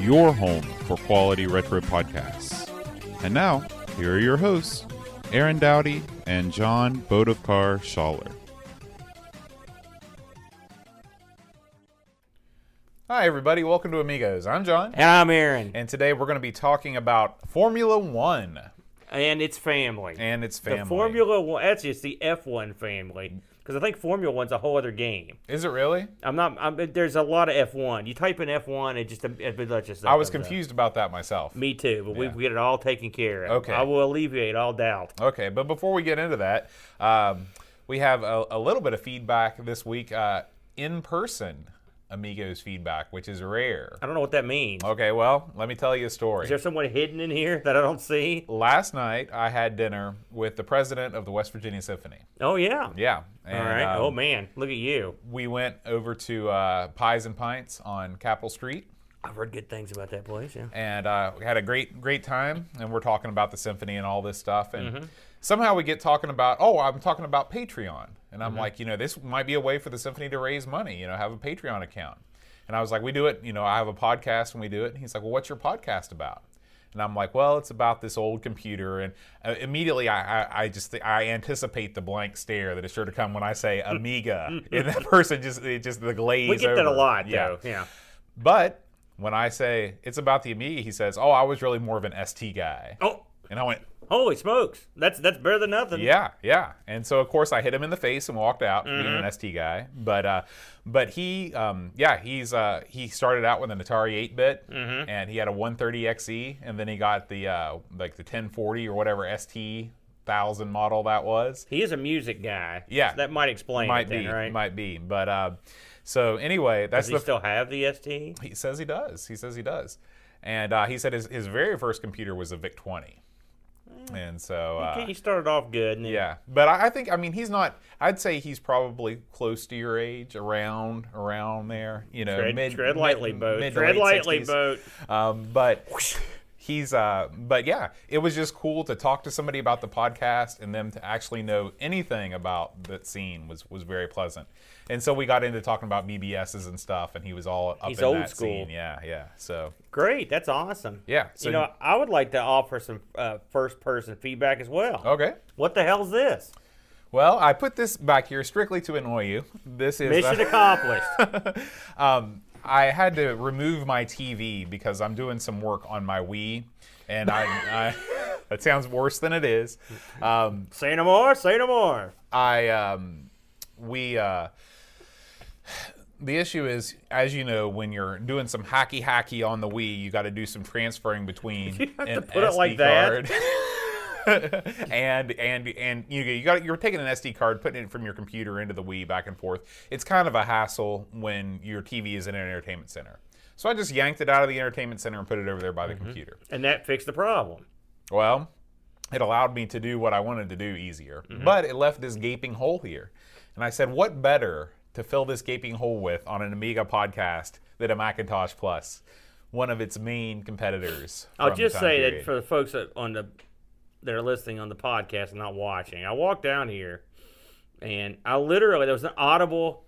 your home for quality retro podcasts. And now, here are your hosts, Aaron Dowdy and John Bodovkar Schaller. Hi, everybody. Welcome to Amigos. I'm John. And I'm Aaron. And today we're going to be talking about Formula One And it's family. and its family. The Formula One, that's just the F1 family. Because I think Formula One's a whole other game. Is it really? I'm not, I'm, there's a lot of F1. You type in F1, it just, it, it just I was comes up. confused about that myself. Me too, but Yeah. we get it all taken care of. Okay. I will alleviate all doubt. Okay, but before we get into that, um, we have a, a little bit of feedback this week uh, in person Amigos feedback, which is rare. I don't know what that means. Okay, well, let me tell you a story. Is there someone hidden in here that I don't see? Last night, I had dinner with the president of the West Virginia Symphony. Oh, yeah. Yeah. All and, right. um, oh, man. Look at you. We went over to uh, Pies and Pints on Capitol Street. I've heard good things about that place, yeah. and uh, we had a great great time and we're talking about the symphony and all this stuff and Mm-hmm. Somehow we get talking about oh i'm talking about patreon and Mm-hmm. i'm like you know this might be a way for the symphony to raise money you know have a patreon account and i was like we do it you know i have a podcast and we do it and he's like well what's your podcast about and I'm like, well, it's about this old computer, and uh, immediately I, I, I just I anticipate the blank stare that is sure to come when I say Amiga, and that person just it just the glaze. We get that a lot, Yeah. though. Yeah. But when I say it's about the Amiga, he says, "Oh, I was really more of an ST guy." Oh, And I went, holy smokes. That's that's better than nothing. "Yeah, yeah." And so of course I hit him in the face and walked out, being Mm-hmm. an ST guy. But uh, but he, um, yeah, he's uh, he started out with an Atari 8-bit, Mm-hmm. and he had a 130 XE, and then he got the uh, like the 1040 or whatever ST thousand model that was. He is a music guy. Yeah. So that might explain might it then, be, right? might be. But uh, so anyway, that's Does he the still have the ST? He says he does. He says he does. And uh, he said his, his very first computer was a VIC 20. And so, uh, he started off good. Yeah. But I, I think, I mean, he's not, I'd say he's probably close to your age, around around there. You know, Tread, mid, tread mid- lightly, boat. mid tread lightly, 60s. boat. Um, but he's uh but yeah it was just cool to talk to somebody about the podcast and them to actually know anything about that scene was was very pleasant and so we got into talking about bbs's and stuff and he was all up He's in old that school. scene yeah yeah so Great, that's awesome. yeah so you know, I would like to offer some uh, first-person feedback as well. okay What the hell's this? well i put this back here strictly to annoy you this is Mission uh, accomplished. um, I had to remove my TV because I'm doing some work on my Wii, and I, I that sounds worse than it is. Um, say no more. Say no more. I um, we uh, the issue is, as you know, when you're doing some hacky hacky on the Wii, you got to do some transferring between You have to an put it SD like that? and and and you you got you're taking an SD card, putting it from your computer into the Wii back and forth. It's kind of a hassle when your TV is in an entertainment center. So I just yanked it out of the entertainment center and put it over there by the Mm-hmm. computer. And that fixed the problem. Well, it allowed me to do what I wanted to do easier, Mm-hmm. but it left this gaping hole here. And I said, what better to fill this gaping hole with on an Amiga podcast than a Macintosh Plus, one of its main competitors? I'll just say that for the folks that on the that are listening on the podcast and not watching, I walked down here and I literally there was an audible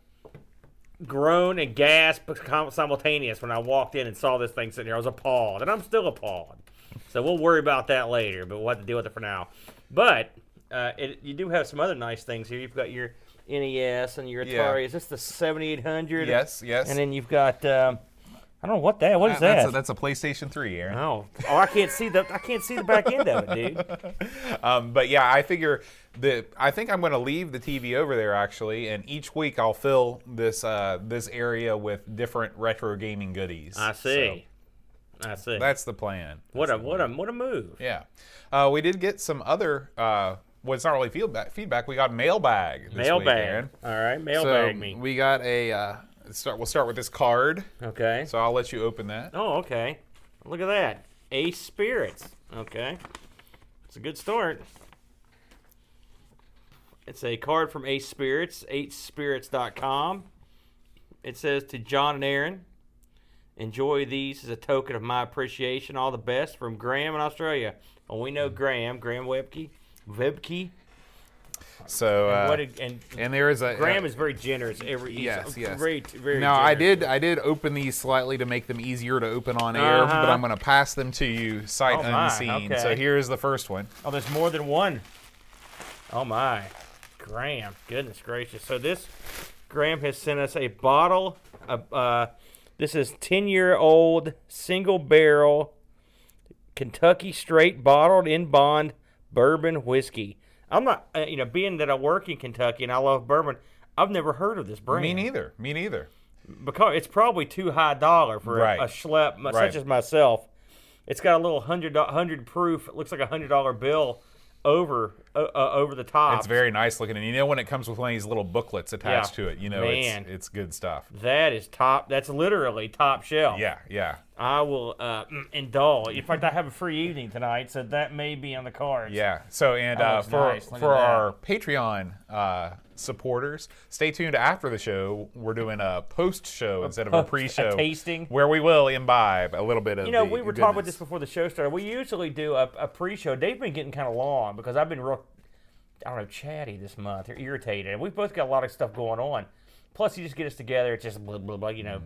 groan and gasp simultaneous when I walked in and saw this thing sitting here. I was appalled, and I'm still appalled. So we'll worry about that later, but we'll have to deal with it for now. But uh, it, you do have some other nice things here. You've got your NES and your Yeah. Atari. Is this the 7800? Yes, yes. And then you've got um, I don't know what that. What is That's that? a, that's a PlayStation 3, Aaron. Oh, oh, I can't see the I can't see the back end of it, dude. Um, but yeah, I figure the I think I'm going to leave the TV over there actually, and each week I'll fill this uh, this area with different retro gaming goodies. I see. I see. That's the plan. what That's a the what a what a move. Yeah. Uh, we did get some other, uh, well, it's not really feedback. Feedback. We got mailbag. This Week, Mailbag. Aaron. All right, mailbag so me. We got a uh, start. We'll start with this card. Okay. So I'll let you open that. Oh, okay. Look at that. Ace Spirits. Okay. It's a good start. It's a card from Ace Spirits, acespirits.com. It says to John and Aaron, enjoy these as a token of my appreciation. All the best from Graham in Australia. Well, we know Graham, Graham Webke. Webke. So uh, what did, and and there is a Graham is very generous. Every Yes, yes. Very, very Now I did I did open these slightly to make them easier to open on air, Uh-huh. but I'm going to pass them to you sight Oh, unseen. So here's the first one. Oh, there's more than one. Oh my, Graham! Goodness gracious! So this Graham has sent us a bottle. Of, uh, this is ten-year-old single barrel Kentucky straight bottled in bond bourbon whiskey. I'm not, uh, you know, being that I work in Kentucky and I love bourbon, I've never heard of this brand. Me neither. Me neither. because it's probably too high dollar for a- Right. a, schlep Right. such as myself. It's got a little hundred hundred proof. It looks like a hundred dollar bill over uh, uh, over the top. It's very nice looking, and you know when it comes with one of these little booklets attached Yeah. to it, you know Man. it's it's good stuff. That is top. That's literally top shelf. Yeah, yeah. I will uh, indulge. In fact, I have a free evening tonight, so that may be on the cards. Yeah. So and That uh, for nice. For our Patreon uh, supporters, stay tuned after the show. We're doing a post show instead of a pre-show tasting? where we will imbibe a little bit of. You know, the we were talking about this before the show started. We usually do a, a pre-show. They've been getting kind of long because I've been real, I don't know, chatty this month or irritated. And we've both got a lot of stuff going on. Plus, you just get us together. It's just blah blah blah. You know.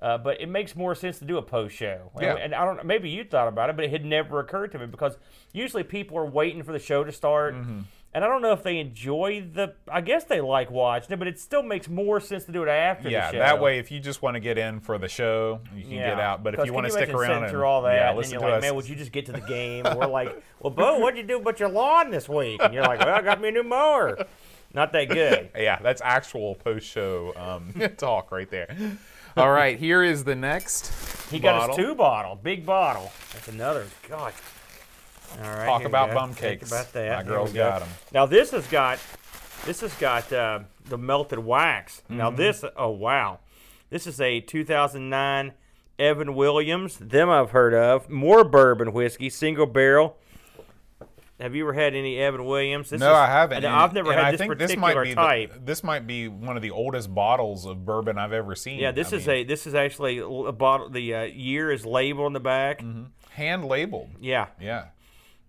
Uh, but it makes more sense to do a post show. Yeah. And I don't know, maybe you thought about it, but it had never occurred to me because usually people are waiting for the show to start. Mm-hmm. And I don't know if they enjoy the. I guess they like watching it, but it still makes more sense to do it after Yeah, the show. that way, if you just want to get in for the show, you can get out. But if you want to stick around and through all that, yeah, and listen you're to like, us. man, would you just get to the game? We're like, well, Bo, what'd you do about your lawn this week? And you're like, well, I got me a new mower. Not that good. yeah, that's actual post-show um, talk right there. All right, here is the next. He got bottle. us two bottle, big bottle. That's another. God. All right. Talk about bum Think cakes. about that. My girl's go. got 'em. Now this has got, this has got uh, the melted wax. Mm-hmm. Now this, oh wow, this is a 2009 Evan Williams. Them I've heard of. More bourbon whiskey, single barrel. Have you ever had any Evan Williams? This No, is- I haven't. I've never and had this think particular this might be type. The, this might be one of the oldest bottles of bourbon I've ever seen. yeah, this I is mean, a this is actually a bottle. The uh, year is labeled on the back. hand labeled. Yeah. Yeah.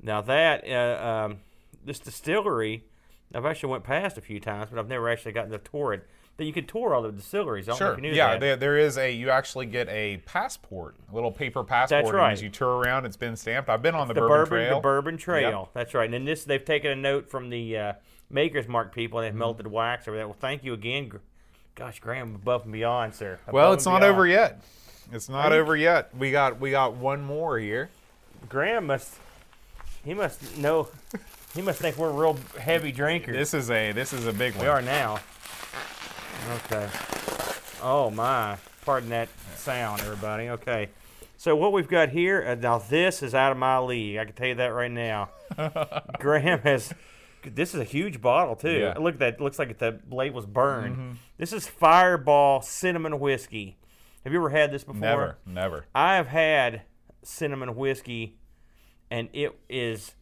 Now that uh, um, this distillery, I've actually went past a few times, but I've never actually gotten to tour it. That you can tour all the distilleries. I don't know Sure. if you knew Yeah, there, there is a. You actually get a passport, a little paper passport. and right. As you tour around, it's been stamped. I've been on the, the bourbon, bourbon, trail. the bourbon trail. That's right. And then this, they've taken a note from the uh, Maker's Mark people and they've Mm-hmm. melted wax over that. Well, thank you again. Gosh, Graham, above and beyond, sir. Well, it's not beyond. over yet. It's not over yet. We got we got one more here. Graham must, he must know, he must think we're real heavy drinkers. This is a this is a big one. We are now. Okay. Oh my. Pardon that sound, everybody. Okay. So what we've got here uh, now, this is out of my league. I can tell you that right now. Graham has. This is a huge bottle too. Yeah. Mm-hmm. Look at that. Looks like the label's burned. This is Fireball cinnamon whiskey. Have you ever had this before? Never, never. I have had cinnamon whiskey, and it is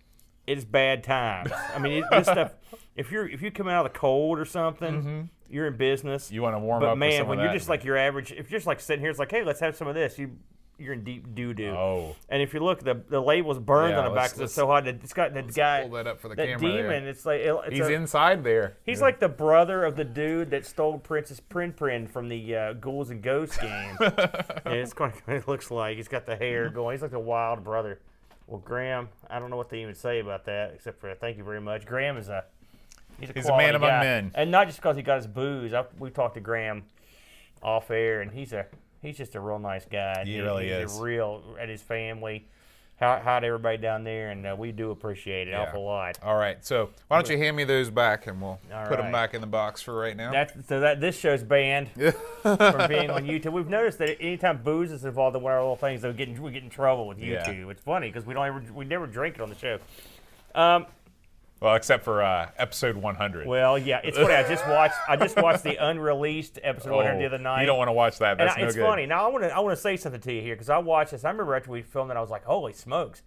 it's bad times. I mean, it, this stuff. If you're if you come out of the cold or something, you're in business. Mm-hmm. You want to warm but up. with man, when you're just like your average, if you're just like sitting here, it's like, hey, let's have some of this. You you're in deep doo doo. oh, And if you look, the the label's burned Yeah, on the back let's- 'cause it's so hot. It's got that guy. pull that up for the that camera there. demon. It's like it- it's he's a- inside there. He's like the brother of the dude that stole Princess Prin Prin from the uh, Ghouls and Ghosts game. and it's kind of, it looks like he's got the hair going. He's like the wild brother. Well, Graham, I don't know what to even say about that except for thank you very much. Graham is a he's a, He's a man among guy. men. and not just because he got his booze. I, we talked to Graham off air, and he's a he's just a real nice guy. He really he's is. A real and his family. Hi, hi to everybody down there, and uh, we do appreciate it Yeah. awful lot. All right, so why don't you hand me those back and we'll All put them back in the box for right now. That's so that this show's banned from being on YouTube. We've noticed that anytime booze is involved in one of our little things, we get in, we get in trouble with Yeah. YouTube. It's funny because we don't ever we never drink it on the show. Um, Well, except for uh, episode 100. Well, yeah, it's funny. I just watched. I just watched the unreleased episode 100 the other night. Oh, You don't want to watch that. That's I, no it's good. funny. Now I want to I want to say something to you here because I watched this. I remember after we filmed it, I was like, "Holy smokes!"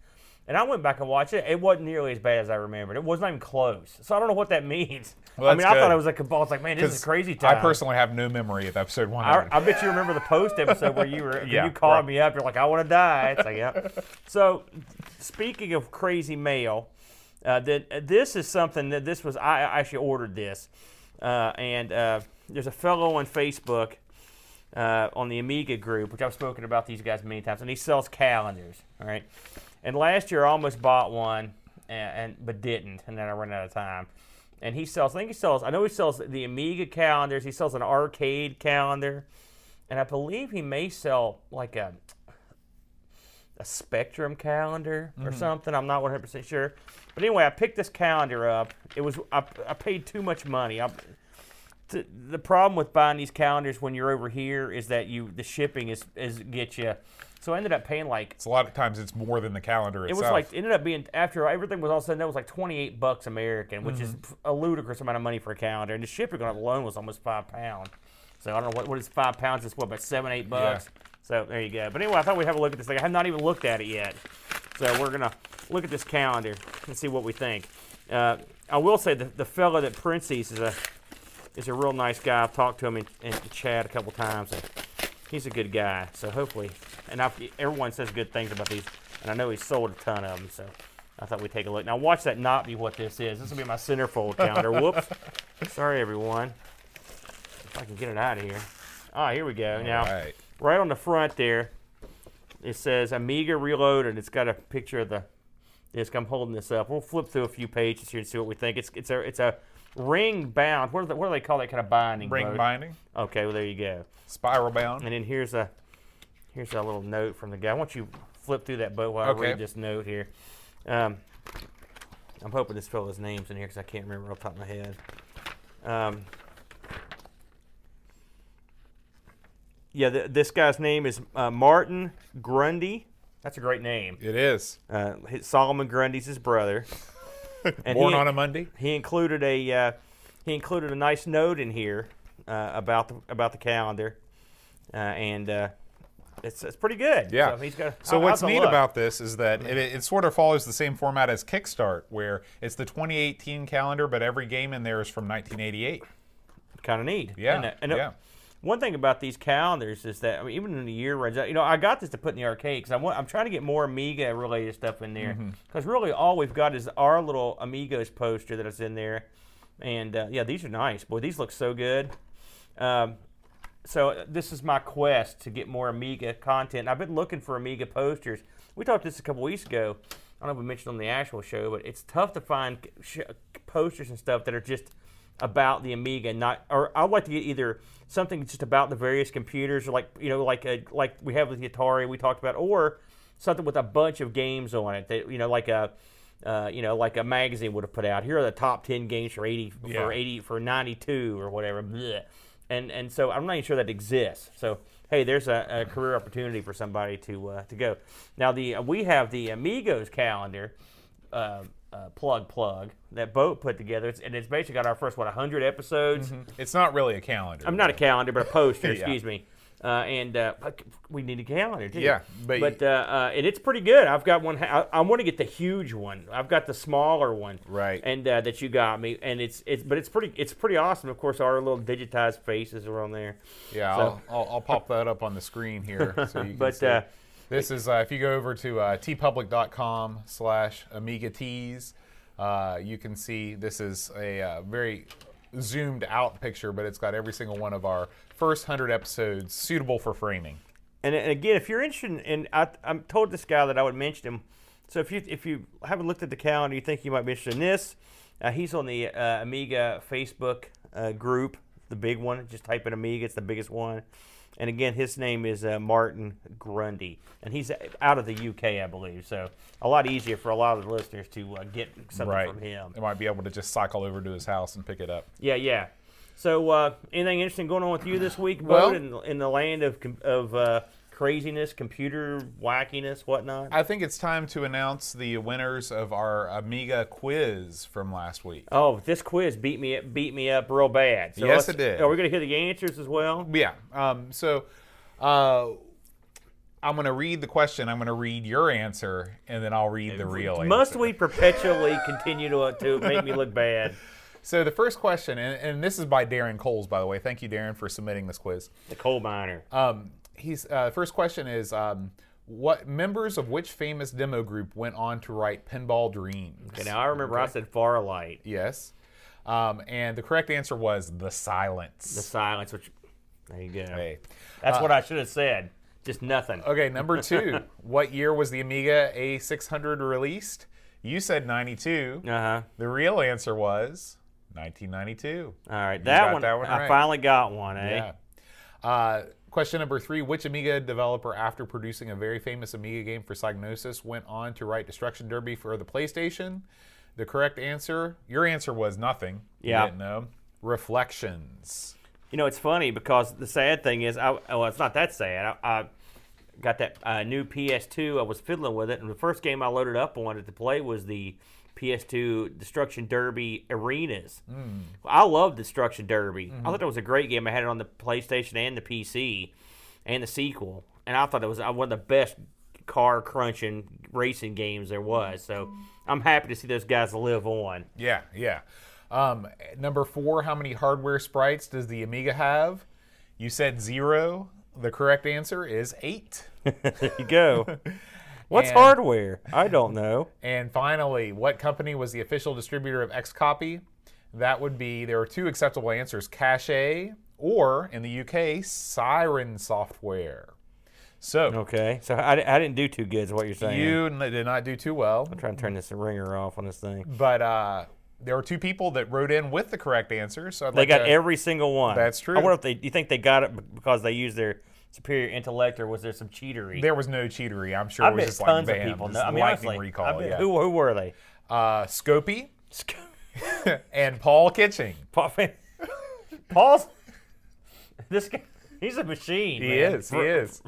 And I went back and watched it. It wasn't nearly as bad as I remembered. It wasn't even close. So I don't know what that means. Well, I mean, I thought it was like a ball. It's like, man, this is crazy time. I personally have no memory of episode 100. I bet you remember the post episode where you were Yeah, you called right. me up. You're like, I want to die. It's like, yeah. So, speaking of crazy mail, uh, that this is something that this was I I actually ordered this, uh, and uh, there's a fellow on Facebook uh, on the Amiga group, which I've spoken about these guys many times, and he sells calendars. All right, and last year I almost bought one, and, and but didn't, and then I ran out of time. And he sells. I think he sells. I know he sells the Amiga calendars. He sells an arcade calendar, and I believe he may sell like a a Spectrum calendar or mm-hmm. something. I'm not 100% sure. But anyway, I picked this calendar up. It was I, I paid too much money. I, t- the problem with buying these calendars when you're over here is that you the shipping is is get you. So I ended up paying like it's a lot of times it's more than the calendar itself. it was like it ended up being after everything was all said and done, it was like 28 bucks American, which is mm-hmm. a ludicrous amount of money for a calendar. And the shipping on it alone was almost five pounds. So I don't know what what is five pounds. It's what about seven eight bucks. So there you go. But anyway, I thought we'd have a look at this thing. I have not even looked at it yet. So we're gonna look at this calendar and see what we think. Uh, I will say the the fellow that prints these is a is a real nice guy. I've talked to him in, in chat a couple times, and he's a good guy. So hopefully, and I've, everyone says good things about these, and I know he's sold a ton of them. So I thought we'd take a look. Now watch that not be what this is. This will be my centerfold calendar. Whoops. Sorry, everyone. If I can get it out of here. Ah, here we go. Now, right. Right on the front there, it says Amiga Reloaded. It's got a picture of the disc. I'm holding this up. We'll flip through a few pages here and see what we think. It's it's a it's a ring bound. What do they, what do they call that kind of binding? ring Bo? binding, Okay, well there you go. spiral bound. And then here's a here's a little note from the guy. I want you flip through that boat while I read this note here. Um, I'm hoping this fellow's name's in here because I can't remember off the top of my head. Um, yeah, th- this guy's name is uh, Martin Grundy. That's a great name. It is. Uh, his- Solomon Grundy's his brother. And Born he- on a Monday. he included a uh, he included a nice note in here uh, about the about the calendar, uh, and uh, it's it's pretty good. Yeah. So he's got. So how- what's how's it neat look? about this is that it, it sort of follows the same format as Kickstart, where it's the 2018 calendar, but every game in there is from 1988. kind of neat. Yeah, isn't it? And uh, yeah. One thing about these calendars is that I mean, even in the year runs out, you know, I got this to put in the arcade because I want, I'm trying to get more Amiga related stuff in there Mm-hmm. because really all we've got is our little Amigos poster that is in there, and uh, yeah, these are nice. Boy, these look so good. Um, so uh, this is my quest to get more Amiga content. I've been looking for Amiga posters. We talked this a couple weeks ago. I don't know if we mentioned on the actual show, but it's tough to find sh- posters and stuff that are just about the Amiga. Not, or I'd like to get either something just about the various computers, or like you know, like a, like we have with the Atari we talked about, or something with a bunch of games on it. That you know, like a uh, you know, like a magazine would have put out. Here are the top ten games for eighty Yeah. for eighty for ninety two or whatever. Blech. And and so I'm not even sure that exists. So hey, there's a, a career opportunity for somebody to uh, to go. Now the we have the Amigos calendar. Uh, plug plug that boat put together it's, and it's basically got our first what 100 episodes It's not really a calendar. I'm not a calendar, but a poster. Yeah. Excuse me. Uh, and uh, we need a calendar too. Yeah, but- but uh, uh, and it's pretty good. I've got one. I, I want to get the huge one. I've got the smaller one. Right. And uh, that you got me, and it's it's but it's pretty it's pretty awesome. Of course, our little digitized faces are on there. Yeah, So- I'll, I'll, I'll pop that up on the screen here so you can But, see. This is uh, if you go over to uh, teepublic.com slash Amiga Tees, uh, you can see this is a uh, very zoomed out picture, but it's got every single one of our first hundred episodes suitable for framing. And, and again, if you're interested in, I, I'm told this guy that I would mention him. So if you if you haven't looked at the calendar, you think you might be interested in this. Uh, he's on the uh, Amiga Facebook uh, group, the big one. Just type in Amiga; it's the biggest one. And again, his name is uh, Martin Grundy, and he's out of the UK, I believe. So a lot easier for a lot of the listeners to uh, get something right. from him. They might be able to just cycle over to his house and pick it up. Yeah, yeah. So, uh, anything interesting going on with you this week, Bud, Well- in, in the land of of uh, craziness, computer wackiness, whatnot. I think it's time to announce the winners of our Amiga quiz from last week. Oh, this quiz beat me beat me up real bad. So Yes, it did. Are we going to hear the answers as well? Yeah. Um, so uh, I'm going to read the question. I'm going to read your answer, and then I'll read the real answer. Must we perpetually continue to to make me look bad? So the first question, and, and this is by Darren Coles, by the way. Thank you, Darren, for submitting this quiz. The coal miner. Um, he's uh, first question is um, what members of which famous demo group went on to write Pinball Dreams? Okay, now I remember I said Fairlight. Yes. Um, and the correct answer was The Silence. The silence, which there you go. Hey. That's Uh, what I should have said. Just nothing. Okay, number two. what year was the Amiga A600 released? You said 92. Uh huh. The real answer was 1992. All right, that one, that one I finally got one, eh? Yeah. Uh, question number three Which Amiga developer, after producing a very famous Amiga game for Psygnosis, went on to write Destruction Derby for the PlayStation? The correct answer, your answer was nothing. You Yeah. didn't know. Reflections. You know, it's funny because the sad thing is, I well, it's not that sad. I, I got that uh, new PS2. I was fiddling with it, and the first game I loaded up on it to play was the PS2 Destruction Derby Arenas. I love Destruction Derby. I thought that was a great game. I had it on the PlayStation and the PC, and the sequel, and I thought it was uh, one of the best car crunching racing games there was. So I'm happy to see those guys live on. Yeah, yeah. Um, number four, how many hardware sprites does the Amiga have? You said zero. The correct answer is eight. There you go. What's And- hardware? I don't know. And finally, what company was the official distributor of Xcopy? That would be there are two acceptable answers: Cachet or, in the UK, Siren Software. So Okay, so I, I didn't do too good, is what you're saying. you did not do too well, I'm trying to turn this ringer off on this thing. but uh, there were two people that wrote in with the correct answer. So I'd They like got to- every single one. That's true. I wonder if they. You think they got it because they used their superior intellect, or was there some cheatery? There was no cheatery. I'm sure I it was bet just tons like of people know. I mean, lightning honestly, recall. I bet- yeah. who who were they? Uh, Scopy and Paul Kitching. Paul- Paul's. This guy, he's a machine. He man. is. He is.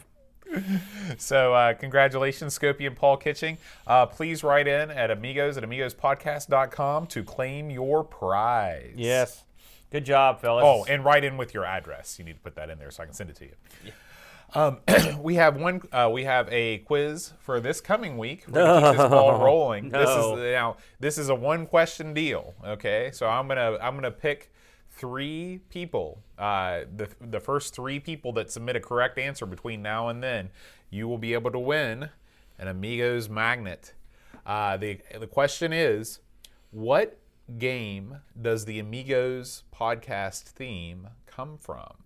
So, uh, congratulations, Scopy and Paul Kitching. Uh, please write in at amigos at amigospodcast.com to claim your prize. Yes. Good job, fellas. Oh, and write in with your address. You need to put that in there so I can send it to you. Um, we have one. Uh, we have a quiz for this coming week. We're gonna keep this ball rolling. This is now. This is a one question deal. Okay, so I'm gonna I'm gonna pick three people. Uh, the the first three people that submit a correct answer between now and then, you will be able to win an Amigos magnet. Uh, the the question is, what game does the Amigos podcast theme come from?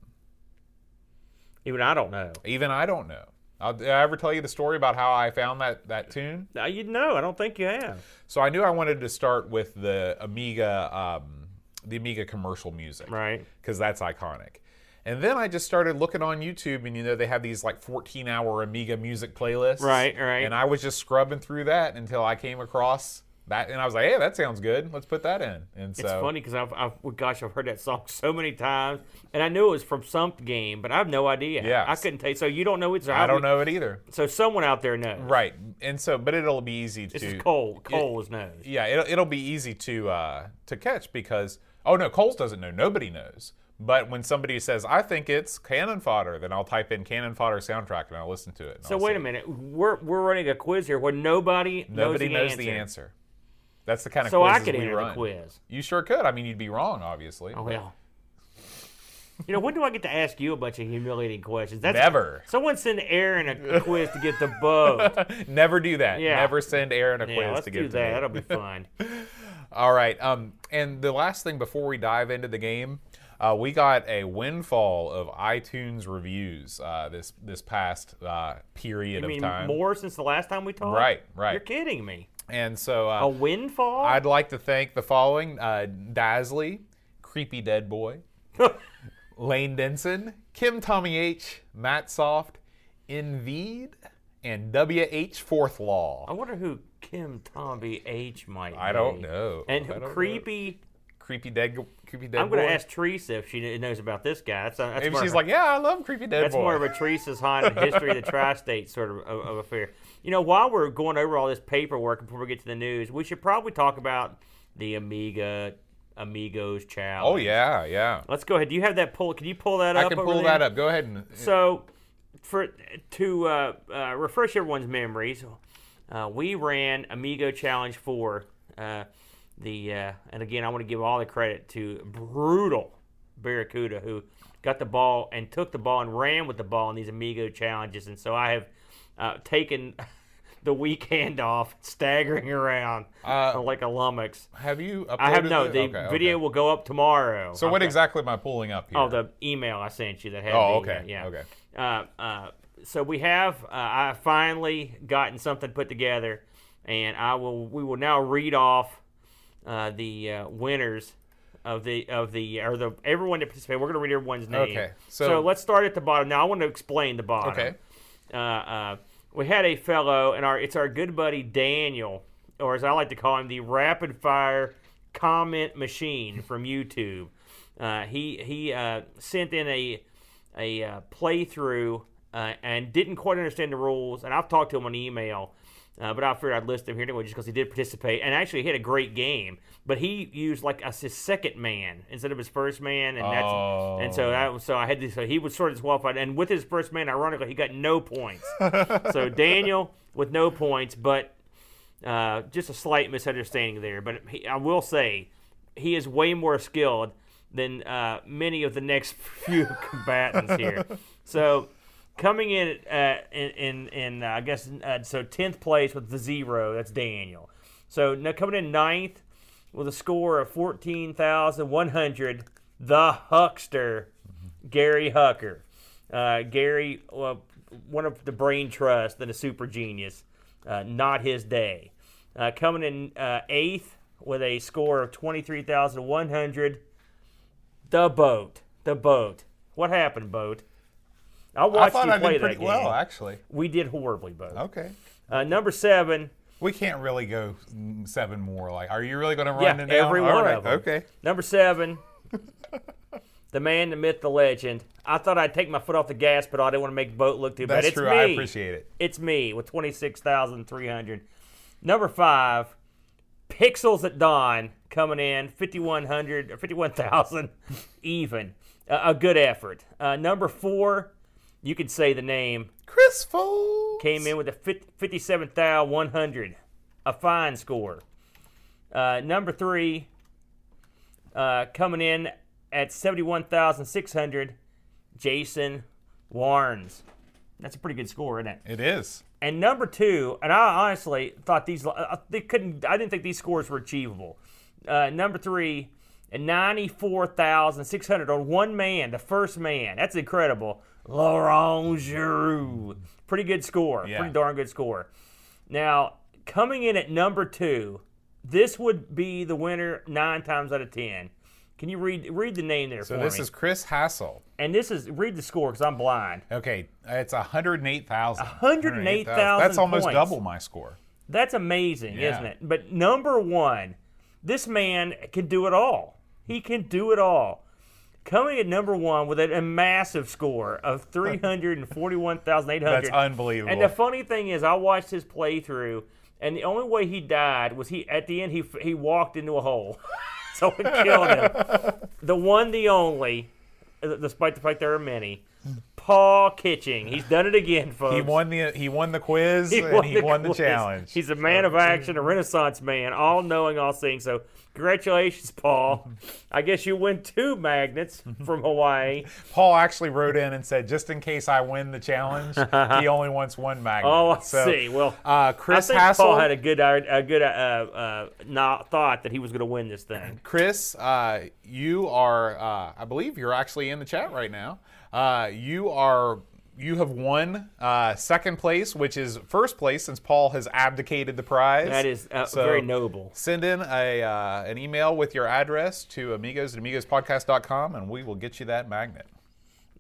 Even I don't know. Even I don't know. I'll, did I ever tell you the story about how I found that, that tune? Uh, you know, I don't think you have. So I knew I wanted to start with the Amiga, um, the Amiga commercial music, Right. Because that's iconic. And then I just started looking on YouTube, and you know they have these like 14-hour Amiga music playlists, Right, right. And I was just scrubbing through that until I came across that, and I was like, "Hey, that sounds good. Let's put that in." And so It's funny because I've, I've, well, gosh, I've heard that song so many times, and I knew it was from some game, but I have no idea. Yeah. I couldn't tell you. So you don't know it. So I don't know it either. So someone out there knows. Right, and so, but it'll be easy This to is Cole. Cole is knows. yeah, it'll, it'll be easy to uh, to catch because oh no, Coles doesn't know. Nobody knows. But when somebody says I think it's cannon fodder, then I'll type in cannon fodder soundtrack and I'll listen to it. So I'll wait see. a minute. We're we're running a quiz here where nobody, Nobody knows, knows the, the answer. That's the kind of So I could we enter run. the quiz. You sure could. I mean, you'd be wrong, obviously. Oh well. You know, when do I get to ask you a bunch of humiliating questions? That's Never. Someone send Aaron a quiz to get the boat. Never do that. Yeah. Never send Aaron a quiz let's to get to that. That'll be fun. All right. Um, and the last thing before we dive into the game, uh, we got a windfall of iTunes reviews uh, this this past uh, period of mean, time. more since the last time we talked. Right, right. You're kidding me. And so A uh, windfall? I'd like to thank the following: uh, Dasley, Creepy Dead Boy, Lane Denson, Kim Tommy H, Matt Soft, Inveed, and WH Fourth Law. I wonder who Kim Tommy H might be. I don't know. And don't know. creepy. Creepy Dead creepy dead I'm going to ask Teresa if she knows about this guy. That's, that's Maybe she's like, yeah, I love creepy dead That's boy. more of a Teresa's haunted history of the tri-state sort of, of affair. You know, while we're going over all this paperwork before we get to the news, we should probably talk about the Amiga Amigos challenge. oh yeah, yeah. Let's go ahead. Do you have that pull? Can you pull that up? I can pull there? that up. Go ahead and. So, for to uh, uh, refresh everyone's memories, uh, we ran Amigo Challenge Four. Uh, the uh, and again, I want to give all the credit to brutal Barracuda who got the ball and took the ball and ran with the ball in these Amigo challenges. And so I have uh, taken the weekend off, staggering around Uh, like a lummox. have you? I have no. it? The Okay, okay. video will go up tomorrow. So what exactly am I pulling up here? Oh, the email I sent you that had. Oh, the, okay, yeah. okay. Uh, uh, so we have. Uh, I finally gotten something put together, and I will. We will now read off uh, the uh, winners of the of the or the everyone that participated. We're going to read everyone's name. Okay, So, so- let's start at the bottom. Now I want to explain the bottom. Okay. We had a fellow, and our it's our good buddy Daniel, or as I like to call him, the rapid fire comment machine from YouTube. Uh, he he uh, sent in a a uh, playthrough uh, and didn't quite understand the rules. And I've talked to him on email, uh, but I figured I'd list him here anyway just because he did participate. And actually, he had a great game, but he used like a, his second man instead of his first man, and that's and so that so I had to so he was sort of disqualified. And with his first man, ironically, he got no points. so Daniel with no points, but uh, just a slight misunderstanding there. But he, I will say, he is way more skilled than uh, many of the next few combatants here. So coming in uh, in in, in uh, I guess uh, so tenth place with the zero. That's Daniel. So now coming in ninth with a score of fourteen thousand one hundred. The Huckster, Gary Hucker. Uh, Gary, well, one of the brain trust and a super genius. Uh, not his day. Uh, coming in uh, eighth with a score of 23,100. The boat. The boat. What happened, boat? I I watched thought you I play did that game. well, actually. We did horribly, boat. Okay. Uh, number seven. We can't really go seven more. Like, are you really going to run Yeah, it down? every one right, of 'em. Okay. Number seven. the man, the myth, the legend. I thought I'd take my foot off the gas but I didn't want to make boat look too bad. That's It's true. me. I appreciate it. It's me with 26,300. Number five, Pixels at Dawn coming in 5,100 or 51,000 even. Uh, a good effort. Uh, number four, you could say the name, Chris Foles came in with a 50 57,100. A fine score. Uh, number three, uh, coming in at 71,600, Jason Warnes. That's a pretty good score, isn't it? It is. And number two, and I honestly thought these, uh, they couldn't, I didn't think these scores were achievable. Uh, number three, and 94,600 on one man, the first man. That's incredible. Laurent Giroux. Pretty good score. Yeah. Pretty darn good score. Now, coming in at number two, this would be the winner nine times out of ten. Can you read read the name there So for this is Chris Hassel. and this is read the score because I'm blind. Okay, it's 108,000. 108,000 That's almost points. double my score. That's amazing, Yeah. isn't it? But number one, this man can do it all. He can do it all. Coming at number one with a, a massive score of 341,800. That's unbelievable. And the funny thing is, I watched his playthrough, and the only way he died was he at the end he he walked into a hole, so it killed him. the one, the only, uh, despite the fact there are many, Paul Kitching. He's done it again, folks. he won the he won the quiz and he won the challenge. He's a man of action, a renaissance man, all knowing, all seeing. So, congratulations, Paul. I guess you win two magnets from Hawaii. Paul actually wrote in and said, just in case I win the challenge, he only wants one magnet. Oh, I So, see. Well, uh, I Chris think Hassel. Paul had a good, a good uh, uh, not thought that he was going to win this thing. Chris, uh, you are, uh, I believe you're actually in the chat right now. Uh, you are, you have won uh, second place, which is first place since Paul has abdicated the prize. That is uh, So, very noble. Send in a uh, an email with your address to amigos at amigospodcast.com, and we will get you that magnet.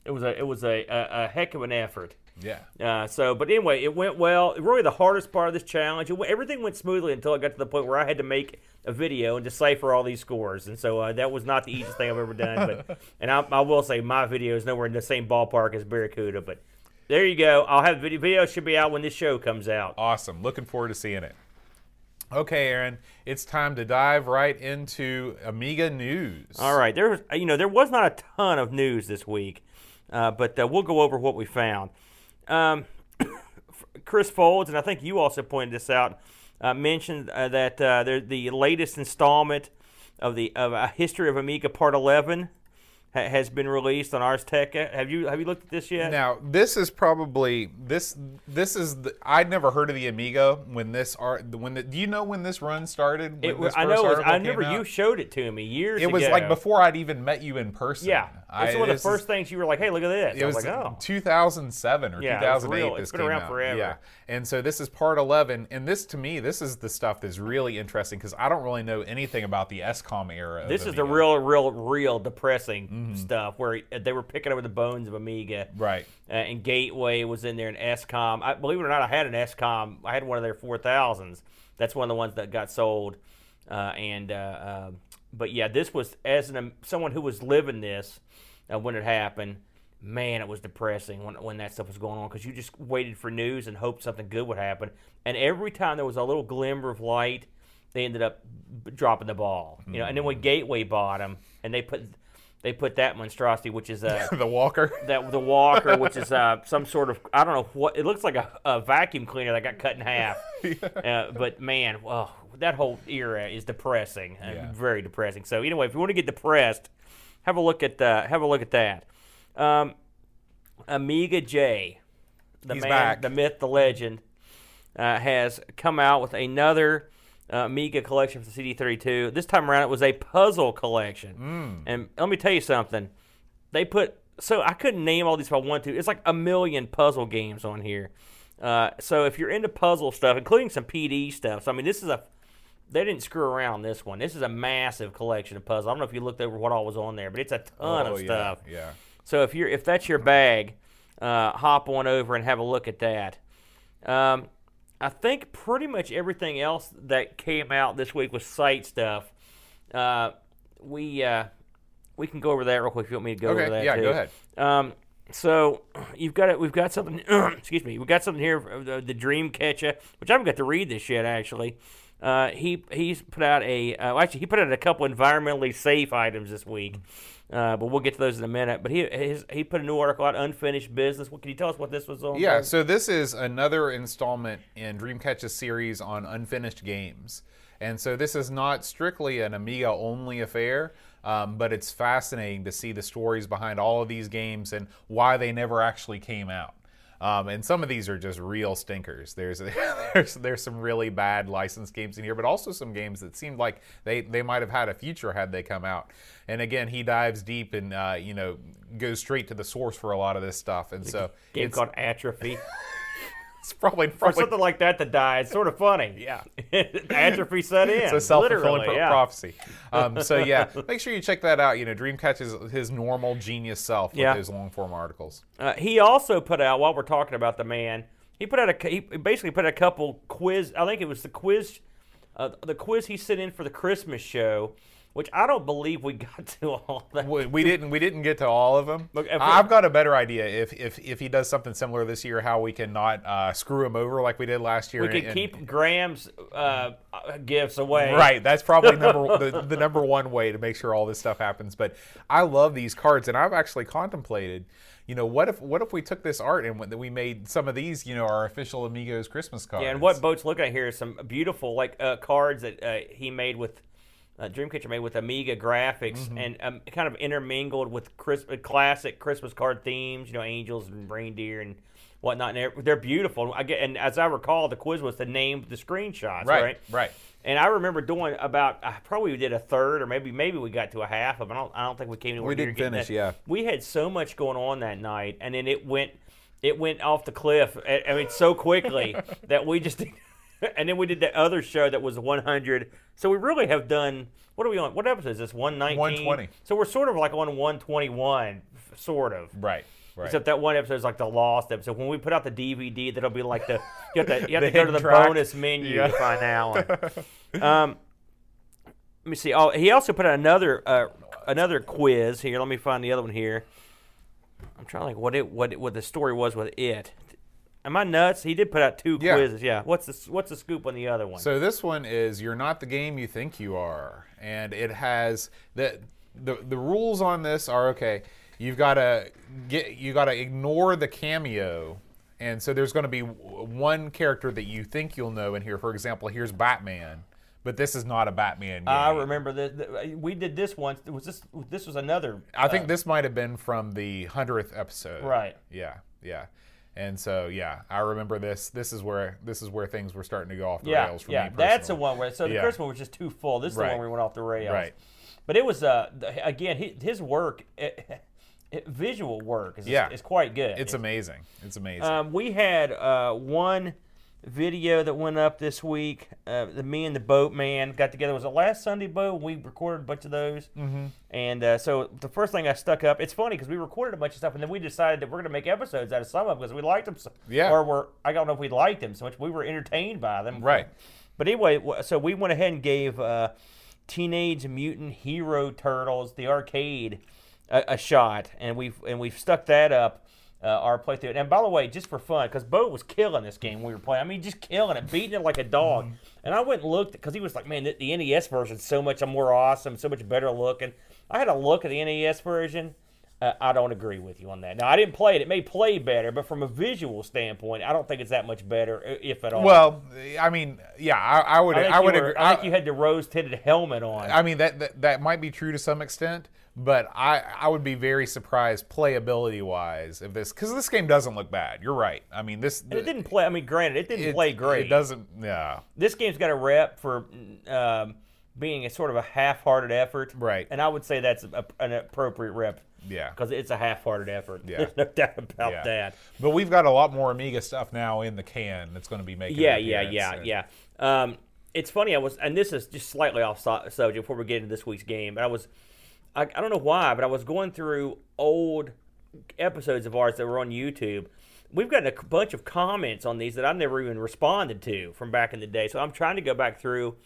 It was a it was a, a, a heck of an effort. Yeah. Uh, so, but anyway, it went well. Really, the hardest part of this challenge, went- everything went smoothly until I got to the point where I had to make a video and decipher all these scores, and so uh, that was not the easiest thing I've ever done. But, and I, I will say, my video is nowhere in the same ballpark as Barracuda. But there you go. I'll have video. Video should be out when this show comes out. Awesome. Looking forward to seeing it. Okay, Aaron, it's time to dive right into Amiga news. All right, there was you know there was not a ton of news this week, uh, but uh, we'll go over what we found. Um, Chris Folds, and I think you also pointed this out, uh, mentioned uh, that uh, the latest installment of the of a history of Amiga Part Eleven ha- has been released on Ars Technica. Have you have you looked at this yet? Now, this is probably this this is the I'd never heard of the Amiga when this art when the, do you know when this run started? It was, this I know. It was, I remember you showed it to me years ago. It was ago. like before I'd even met you in person. Yeah, I- it's one of the is- first things you were like, "Hey, look at this." It I was, was like, "Oh." 2007 or Yeah, 2008. real- This it's been came around out. forever. Yeah, and so this is part 11, and this to me, this is the stuff that's really interesting because I don't really know anything about the Escom era. This is the real, real, real depressing stuff where they were picking over the bones of Amiga. right. Uh, and Gateway was in there, and Escom. I, believe it or not, I had an Escom. I had one of their 4000s. That's one of the ones that got sold. Uh, and uh, uh, but yeah, this was as an someone who was living this uh, when it happened. Man, it was depressing when, when that stuff was going on because you just waited for news and hoped something good would happen. And every time there was a little glimmer of light, they ended up dropping the ball. You know, and then when Gateway bought them, and they put they put that monstrosity, which is a The Walker. that the walker, which is uh, some sort of I don't know what it looks like a, a vacuum cleaner that got cut in half. uh, but man, well, that whole era is depressing, uh, Yeah. very depressing. So anyway, if you want to get depressed, have a look at uh, have a look at that. Um, Amiga J, the He's man, back. the myth, the legend, uh, has come out with another uh, Amiga collection for the CD32. This time around, it was a puzzle collection. Hmm. And let me tell you something. They put so I couldn't name all these if I wanted to. It's like a million puzzle games on here. Uh, so if you're into puzzle stuff, including some PD stuff, so I mean, this is a they didn't screw around this one. This is a massive collection of puzzles. I don't know if you looked over what all was on there, but it's a ton oh, of yeah, stuff. Yeah. So if you're if that's your bag, uh, hop on over and have a look at that. Um, I think pretty much everything else that came out this week was site stuff. Uh, we uh, we can go over that real quick if you want me to go over Okay. that. Yeah. too. Go ahead. Um, so you've got it. We've got something. excuse me. We've got something here. of The, the Dreamkatcha, which I haven't got to read this yet. Actually, uh, he he's put out a. Uh, well, actually, he put out a couple environmentally safe items this week. Uh, but we'll get to those in a minute. But he his, he put a new article out, unfinished business. What can you tell us what this was on? Yeah, so this is another installment in Dreamkatcha's series on unfinished games. And so this is not strictly an Amiga only affair, um, but it's fascinating to see the stories behind all of these games and why they never actually came out. Um, and some of these are just real stinkers. There's there's there's some really bad licensed games in here, but also some games that seemed like they, they might have had a future had they come out. And again, he dives deep and uh, you know goes straight to the source for a lot of this stuff. And so game it's, called Atrophy. it's probably For probably something like that to die, it's sort of funny. yeah. Atrophy set in. It's a self-fulfilling pro- yeah. prophecy. Um, so yeah, make sure you check that out. You know, Dreamkatcha is his normal genius self with Yeah. his long form articles. Uh, he also put out while we're talking about the man. He put out a he basically put out a couple quiz. I think it was the quiz, uh, the quiz he sent in for the Christmas show, which I don't believe we got to all that. We, we didn't we didn't get to all of them. Look, if- I've got a better idea if if if he does something similar this year, how we can not uh, screw him over like we did last year. We and- could and- keep Graham's uh, uh, gifts away. Right, that's probably number the, the number one way to make sure all this stuff happens. But I love these cards, and I've actually contemplated, you know, what if what if we took this art and we made some of these, you know, our official Amigos Christmas cards? Yeah, and what Boat's looking at here is some beautiful like uh, cards that uh, he made with uh, Dreamkatcha made with Amiga graphics Mm-hmm. and um, kind of intermingled with Chris- uh, classic Christmas card themes. You know, angels and reindeer and whatnot. And they're, they're beautiful. I get, and as I recall, the quiz was to name the screenshots. right, Right. right. And I remember doing about I probably did a third or maybe maybe we got to a half of. 'em. I don't I don't think we came anywhere We didn't finish, that. yeah. We had so much going on that night, and then it went it went off the cliff. I I mean, so quickly that we just. And then we did the other show that was 100. So we really have done. What are we on? What episode is this? 119. 120. So we're sort of like on 121, sort of. Right. Right. Except that one episode is like the lost episode. When we put out the DVD, that'll be like the you have to, you have to go to the track. bonus menu Yeah. to find that one. um, let me see. Oh, he also put out another uh, another quiz here. Let me find the other one here. I'm trying to think what it what it, what the story was with it. Am I nuts? He did put out two Yeah. quizzes. Yeah. What's the what's the scoop on the other one? So this one is you're not the game you think you are, and it has the the the rules on this are okay. You've got to get you got to ignore the cameo, and so there's going to be one character that you think you'll know in here. For example, here's Batman, but this is not a Batman. Game. I remember that we did this once. Was this this was another? I think uh, this might have been from the hundredth episode. Right. Yeah. Yeah. And so yeah, I remember this. This is where this is where things were starting to go off the yeah, rails for yeah. me. That's the one where so the Yeah. first one was just too full. This is the one where we went off the rails. Right. But it was uh again his work, it, it, visual work is Yeah. is quite good. It's amazing. It's amazing. Um, we had uh, one video that went up this week. Uh, the me and the boat man got together. Was it last Sunday, Bo? We recorded a bunch of those. Mm-hmm. And uh, so the first thing I stuck up. It's funny because we recorded a bunch of stuff, and then we decided that we're going to make episodes out of some of them because we liked them. So, Yeah. Or we're I don't know if we liked them so much. We were entertained by them. Right. But anyway, so we went ahead and gave uh, Teenage Mutant Hero Turtles the arcade a, a shot, and we've and we've stuck that up. Uh, our playthrough. And by the way, just for fun, because Bo was killing this game when we were playing. I mean, just killing it, beating it like a dog. Mm-hmm. And I went and looked because he was like, "Man, the, the NES version's so much more awesome, so much better looking." I had a look at the NES version. Uh, I don't agree with you on that. Now, I didn't play it; it may play better, but from a visual standpoint, I don't think it's that much better, if at all. Well, I mean, yeah, I, I would, I think, I, you, would were-. I think you had the rose-tinted helmet on. I mean that, that that might be true to some extent, but I I would be very surprised playability wise if this because this game doesn't look bad. You're right. I mean this And it didn't play. I mean, granted, it didn't it- play great. It doesn't. Yeah. This game's got a rep for um, being a sort of a half-hearted effort, Right. And I would say that's a, an appropriate rep Yeah. because it's a half-hearted effort. Yeah. There's no doubt about Yeah. that. But we've got a lot more Amiga stuff now in the can that's going to be making. Yeah, yeah, yeah, and- yeah. Um, it's funny. I was, and this is just slightly off subject before we get into this week's game. But I was, I, I don't know why, but I was going through old episodes of ours that were on YouTube. We've gotten a bunch of comments on these that I've never even responded to from back in the day. So I'm trying to go back through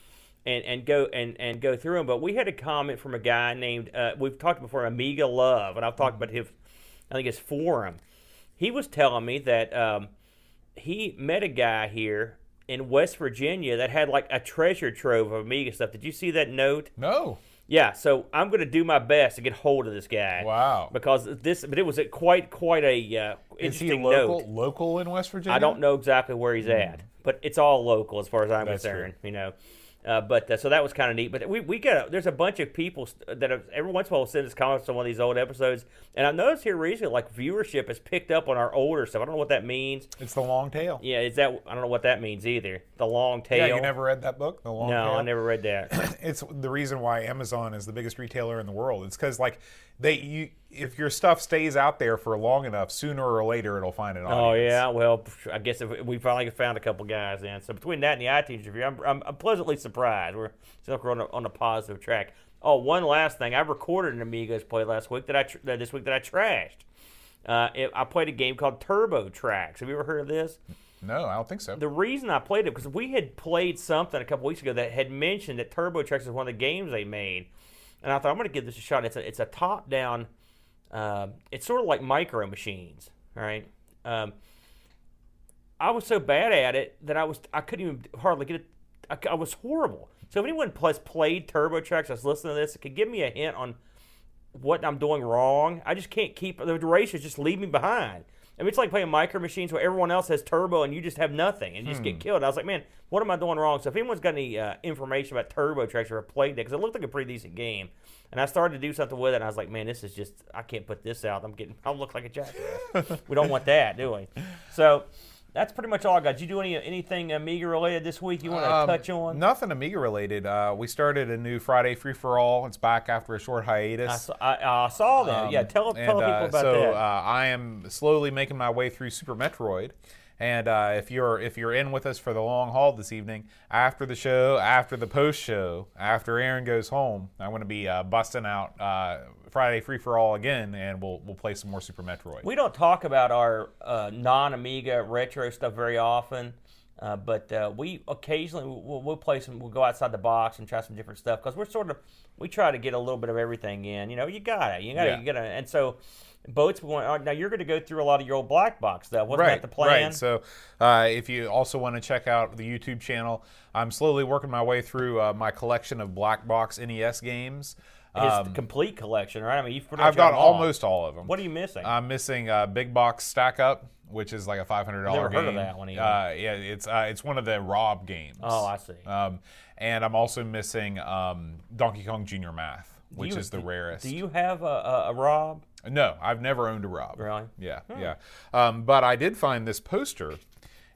and, and go and, and go through them. But we had a comment from a guy named uh, we've talked before, Amiga Love, and I've talked about his, I think his forum. He was telling me that um, he met a guy here in West Virginia that had like a treasure trove of Amiga stuff. Did you see that note? No. Yeah, so I'm going to do my best to get hold of this guy. Wow. Because this, but it was a quite quite a uh, Is he local? note. Local in West Virginia? I don't know exactly where he's at, but it's all local as far as I'm That's concerned. You know, uh, but uh, so that was kind of neat. But we we got a, there's a bunch of people that have, every once in a while will send us comments on one of these old episodes, and I noticed here recently like viewership has picked up on our older stuff. I don't know what that means. It's the long tail. Yeah, is that I don't know what that means either. The long tail. Yeah, you never read that book, The Long no, Tail? I never read that. it's the reason why Amazon is the biggest retailer in the world. It's because like they you if your stuff stays out there for long enough, sooner or later it'll find an audience. Oh yeah, well, I guess if we finally found a couple guys then. So between that and the iTunes review, I'm, I'm, I'm pleasantly surprised. We're still on a, on a positive track. Oh, one last thing, I recorded an Amigos play last week that I tr- this week that I trashed. Uh, it, I played a game called Turbo Trax. Have you ever heard of this? No, I don't think so. The reason I played it because we had played something a couple weeks ago that had mentioned that Turbo Trax is one of the games they made, and I thought I'm going to give this a shot. It's a it's a top down. Um, it's sort of like Micro Machines, right. Um, I was so bad at it that I was I couldn't even hardly get it. I, I was horrible. So if anyone plus played Turbo Trax that's listening to this, It could give me a hint on what I'm doing wrong. I just can't keep the racers just leave me behind. I mean, it's like playing micro machines where everyone else has turbo and you just have nothing and you just get killed. I was like, man, what am I doing wrong? So if anyone's got any uh, information about Turbo Trax or played it, because it looked like a pretty decent game, and I started to do something with it, and I was like, man, this is just I can't put this out. I'm getting I'll look like a jackass. we don't want that, do we? So that's pretty much all I got. Did you do any anything Amiga related this week you want to Um, touch on? Nothing Amiga related. Uh, we started a new Friday free for all. It's back after a short hiatus. saw, I, I saw that. yeah, tell, tell and, people uh, about so, that. uh, I am slowly making my way through Super Metroid, And uh, if you're if you're in with us for the long haul this evening, after the show, after the post show, after Aaron goes home, I'm going to be uh, busting out uh, Friday Free for All again, and we'll we'll play some more Super Metroid. We don't talk about our uh, non Amiga retro stuff very often, uh, but uh, we occasionally we'll, we'll play some. We'll go outside the box and try some different stuff because we're sort of we try to get a little bit of everything in. You know, you got it, you got Yeah. you got to, and so. Boats going uh, now. You're going to go through a lot of your old black box stuff. Wasn't right, that the plan? Right. So, uh, if you also want to check out the YouTube channel, I'm slowly working my way through uh, my collection of black box NES games. His Um, complete collection, right? I mean, you've pretty I've got almost all of them. What are you missing? I'm missing uh, Big Box Stack Up, which is like a $500 Never game. heard of that one either. Uh, yeah, it's uh, it's one of the Rob games. Oh, I see. Um, and I'm also missing um, Donkey Kong Junior Math, which you- is the do- rarest. Do you have a, a, a Rob? No, I've never owned a Rob. Really? Yeah, yeah. Um, but I did find this poster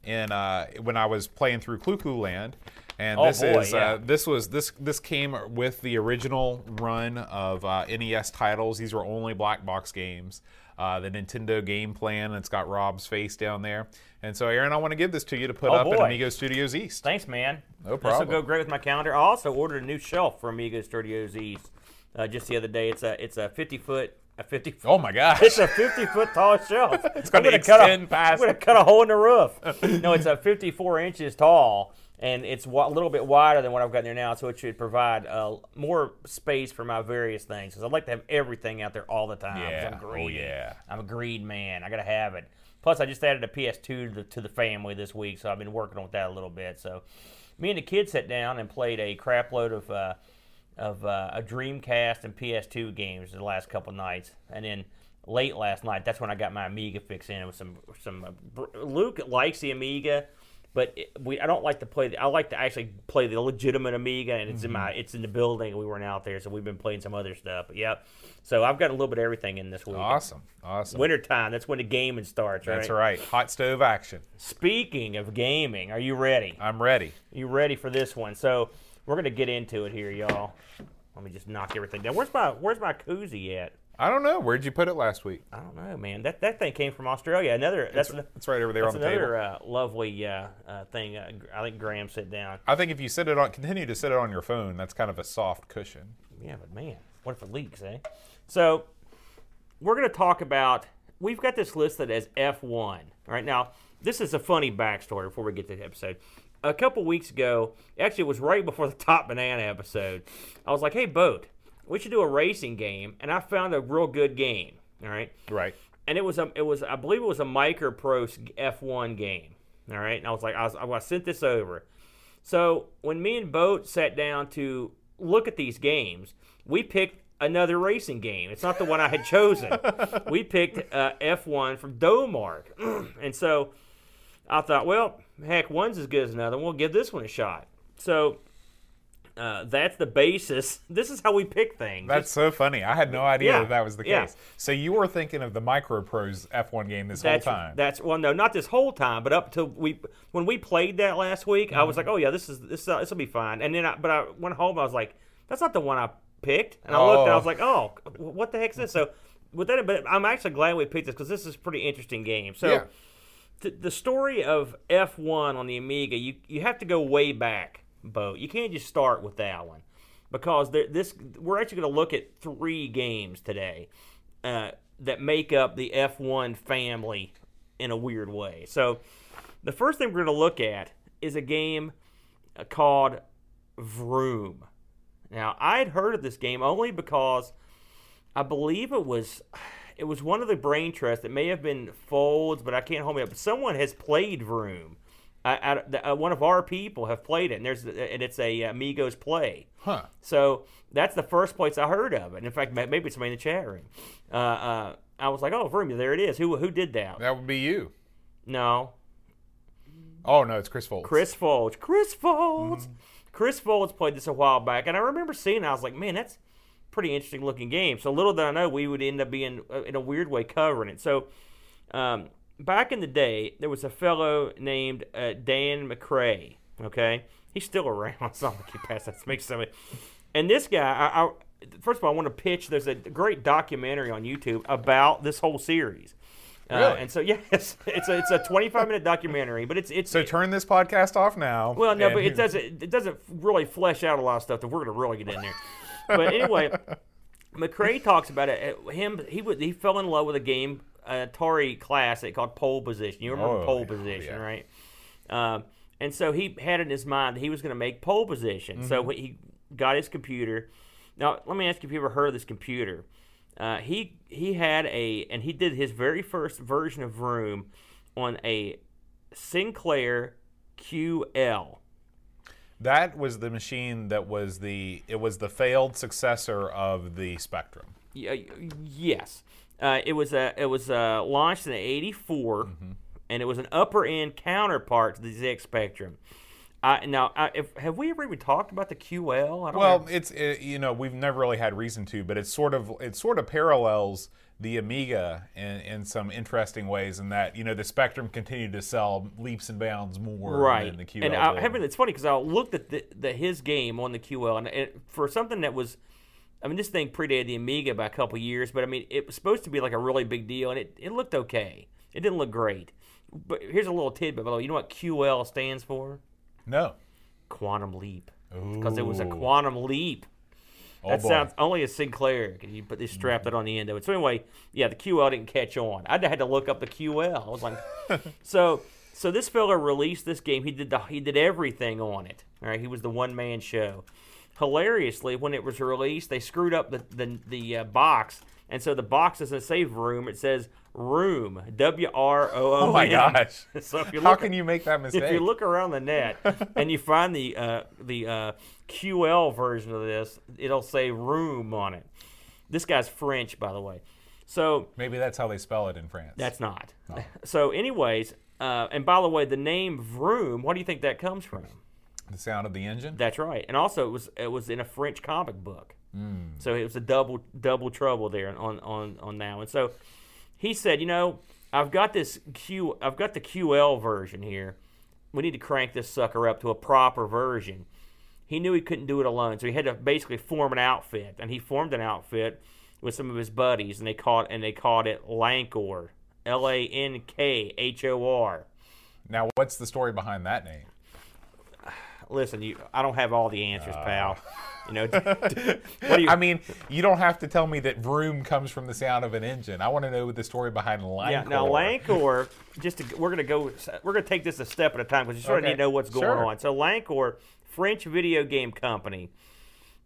in uh, when I was playing through Clu Clu Land, and Oh, this boy, is yeah. uh, this was this this came with the original run of uh, NES titles. These were only black box games. Uh, the Nintendo game plan. It's got Rob's face down there. And so, Aaron, I want to give this to you to put Oh, up at boy. Amiga Studios East. Thanks, man. No problem. This will go great with my calendar. I also ordered a new shelf for Amiga Studios East uh, just the other day. It's a it's a 50 foot a 50 foot. Oh my gosh! It's a 50 foot tall shelf. it's gonna cut a, past- I'm gonna cut a hole in the roof. no, it's a 54 inches tall, and it's a little bit wider than what I've got in there now, so it should provide uh, more space for my various things. Because I like to have everything out there all the time. Yeah. I'm Oh, yeah. I'm a greed man. I gotta have it. Plus, I just added a PS2 to the, to the family this week, so I've been working on that a little bit. So, me and the kids sat down and played a crap load of uh, of uh, a Dreamcast and PS2 games the last couple nights, and then late last night, that's when I got my Amiga fix in. with some some. Uh, Luke likes the Amiga, but it, we I don't like to play. The, I like to actually play the legitimate Amiga, and it's in my Mm-hmm. it's in the building. We weren't out there, so we've been playing some other stuff. But yep. So I've got a little bit of everything in this week. awesome, awesome. Wintertime, that's when the gaming starts, right? That's right. Hot stove action. Speaking of gaming, are you ready? I'm ready. You ready for this one? So we're gonna get into it here, y'all. Let me just knock everything down. Where's my Where's my koozie at? I don't know. Where'd you put it last week? I don't know, man. That that thing came from Australia. Another that's an- It's right over there on the another table. uh, lovely uh, uh, thing. Uh, I think Graham sit down. I think if you sit it on, continue to sit it on your phone, that's kind of a soft cushion. Yeah, but man, what if it leaks, eh? So we're going to talk about. We've got this listed as F1. All right, now this is a funny backstory before we get to the episode. A couple weeks ago, actually, it was right before the Top Banana episode. I was like, "Hey, boat, we should do a racing game," and I found a real good game. All right, Right. and it was a, it was I believe it was a Micro Pro F1 game. All right, and I was like, I, was, I sent this over. So when me and Boat sat down to look at these games, we picked another racing game. It's not the one I had chosen. we picked uh, F1 from Domark, and so I thought, well, heck, one's as good as another. We'll give this one a shot. So. Uh, that's the basis. This is how we pick things. That's so funny. I had no idea Yeah, that that was the yeah. case. So you were thinking of the MicroProse F1 game this that's, whole time. That's well, no, not this whole time, but up till we when we played that last week, I Mm-hmm. was like, oh yeah, this is this uh, this will be fine. And then, I, but I went home, I was like, that's not the one I picked. And I looked, and I Oh. was like, oh, what the heck's this? So with that, but I'm actually glad we picked this because this is a pretty interesting game. So. Yeah. Th- the story of F1 on the Amiga, you you have to go way back, Bo. You can't just start with that one because there, this we're actually going to look at three games today uh, that make up the F1 family in a weird way. So the first thing we're going to look at is a game uh, called Vroom. Now I had heard of this game only because I believe it was it was one of the brain trusts. It may have been Folds, but I can't hold me up. But someone has played Vroom. I, I, uh, one of our people have played it, and there's and it's a Amigos play. huh. So that's the first place I heard of it. And in fact, maybe it's somebody in the chat room. Uh, uh, I was like, "Oh, Vroom, there it is." Who who did that? That would be you. No, Oh no, it's Chris Folds. Chris Folds. Chris Folds. Chris Folds played this a while back, and I remember seeing. it. I was like, "Man, that's pretty interesting looking game." So little did I know we would end up being uh, in a weird way covering it. So um, back in the day, there was a fellow named uh, Dan Macré. Okay, he's still around. Not like he passed. That makes somebody. And this guy, I, I, first of all, I want to pitch. There's a great documentary on YouTube about this whole series. Uh, Really? and so yes, it's a it's a 25 minute documentary, but it's it's So turn this podcast off now. well, no, but it doesn't. It doesn't really flesh out a lot of stuff that we're going to really get in there. But anyway, Macré talks about it. Him, he would he fell in love with a game, an Atari classic called Pole Position. You remember Oh, Pole yeah, Position, yeah. right? Um, and so he had in his mind that he was going to make Pole Position. So Mm-hmm. when he got his computer. Now, let me ask you if you ever heard of this computer. Uh, he he had a and he did his very first version of Vroom on a Sinclair QL. That was the machine that was the it was the failed successor of the Spectrum. Y- uh, yes, uh, it was uh, it was uh, launched in '84, and it was an upper end counterpart to the ZX Spectrum. I, now, I, if, have we ever even talked about the QL? I don't Well, know. it's it, you know we've never really had reason to, but it's sort of it sort of parallels the Amiga in, in some interesting ways in that you know the Spectrum continued to sell leaps and bounds more right. than the QL. and I did. haven't. It's funny because I looked at the, the his game on the QL, and it, for something that was, I mean, this thing predated the Amiga by a couple years, but I mean, it was supposed to be like a really big deal, and it, it looked okay. It didn't look great. But here's a little tidbit, way. You know what QL stands for? no. Quantum Leap. Because it was a quantum leap. Oh, That boy. sounds only a Sinclair. You put they strapped that on the end of it. So anyway, yeah, the QL didn't catch on. I had to look up the QL. I was like, so so this fella released this game. He did the he did everything on it. All right, he was the one man show. Hilariously, when it was released, they screwed up the the, the uh, box, and so the box doesn't say room. It says room. W R O O. Oh my gosh! So if you look, How can you make that mistake? if you look around the net and you find the uh, the uh, QL version of this, it'll say room on it. This guy's French, by the way. So Maybe that's how they spell it in France. that's not. So, anyways, uh, and by the way, the name Vroom, what do you think that comes from? the sound of the engine. That's right. And also, it was it was in a French comic book. Hmm. So it was a double double trouble there on on on that one. So he said, you know, I've got this Q, I've got the QL version here. We need to crank this sucker up to a proper version. He knew he couldn't do it alone, so he had to basically form an outfit, and he formed an outfit with some of his buddies, and they called and they called it Lankhor, L A N K H O R. now, what's the story behind that name? Listen, you, I don't have all the answers, uh. pal. You know, you? I mean, you don't have to tell me that vroom comes from the sound of an engine. I want to know the story behind Lankhor. Yeah, now Lankhor, just to, we're gonna go, we're gonna take this a step at a time because you sort of need to know what's going sure. on. So Lankhor, French video game company.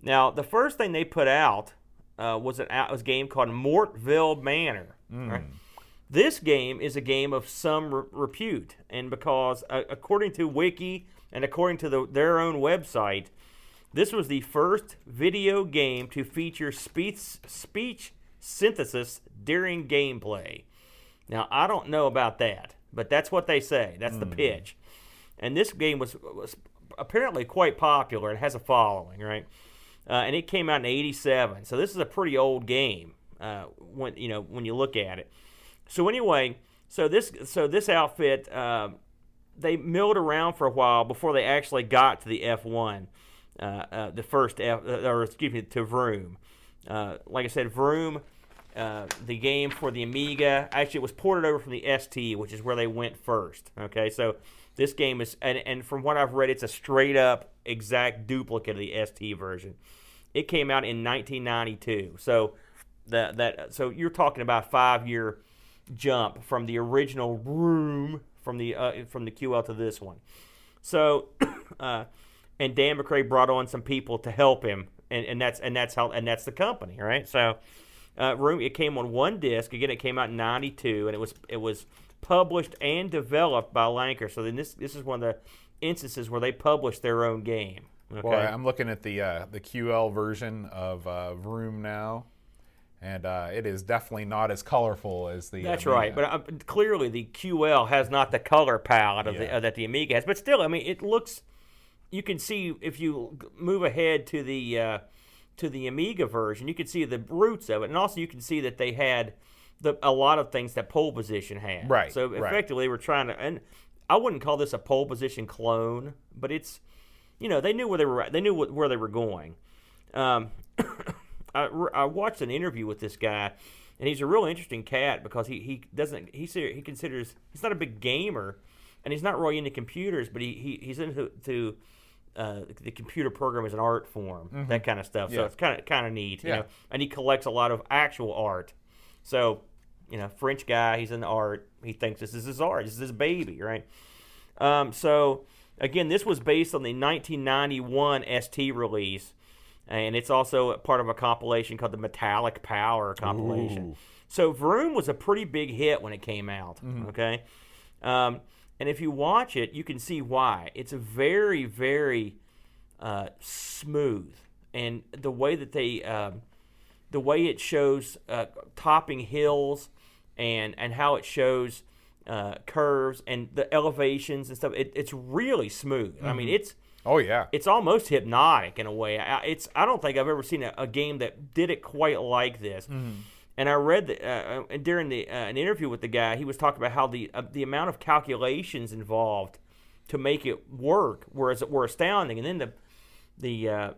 Now the first thing they put out uh, was an was a game called Mortville Manor. Hmm. right? This game is a game of some re- repute, and because uh, according to Wiki and according to the, their own website, this was the first video game to feature speech speech synthesis during gameplay. Now, I don't know about that, but that's what they say. That's the pitch. And this game was, was apparently quite popular. It has a following, right? Uh, and it came out in '87, so this is a pretty old game uh, when you know when you look at it. So anyway, so this so this outfit uh, they milled around for a while before they actually got to the F1, uh, uh, the first F, or excuse me, to Vroom. Like I said, Vroom, uh, the game for the Amiga, actually it was ported over from the ST, which is where they went first. Okay, so this game is, and, and from what I've read, it's a straight up exact duplicate of the ST version. It came out in 1992, so that that so you're talking about five year jump from the original Vroom from the uh, from the QL to this one. So, uh, and Dan Macré brought on some people to help him, and, and that's and that's how and that's the company, right? So, uh, Vroom it came on one disc. Again, it came out in '92, and it was it was published and developed by Lankhor. So then this this is one of the instances where they published their own game. Okay. Well, I'm looking at the uh, the QL version of uh, Vroom now, and uh, it is definitely not as colorful as the. That's Amiga. right, but uh, clearly the QL has not the color palette of the, Yeah. uh, that the Amiga has. But still, I mean, it looks. You can see if you move ahead to the uh, to the Amiga version, you can see the roots of it, and also you can see that they had the a lot of things that pole position had. Right, So right. effectively, they were trying to, and I wouldn't call this a pole position clone, but it's, you know, they knew where they were. They knew where they were going. Um, I, I watched an interview with this guy, and he's a real interesting cat because he, he doesn't he he considers he's not a big gamer, and he's not really into computers, but he, he he's into to, uh, the computer program as an art form, that kind of stuff. So Mm-hmm. It's kind of kind of neat, you Yeah. know. And he collects a lot of actual art. So, you know, French guy, he's in art. He thinks this is his art. This is his baby, right? Um, so again, this was based on the 1991 ST release, and it's also part of a compilation called the Metallic Power compilation. Ooh. So Vroom was a pretty big hit when it came out. Okay, um, and if you watch it, you can see why. It's a very, very uh, smooth, and the way that they, um, the way it shows uh, topping hills, and and how it shows uh, curves and the elevations and stuff. It, it's really smooth. I mean, it's Oh yeah. it's almost hypnotic in a way. I, it's I don't think I've ever seen a, a game that did it quite like this. And I read that uh, uh, during the uh, an interview with the guy, he was talking about how the uh, the amount of calculations involved to make it work, whereas were astounding. And then the the uh,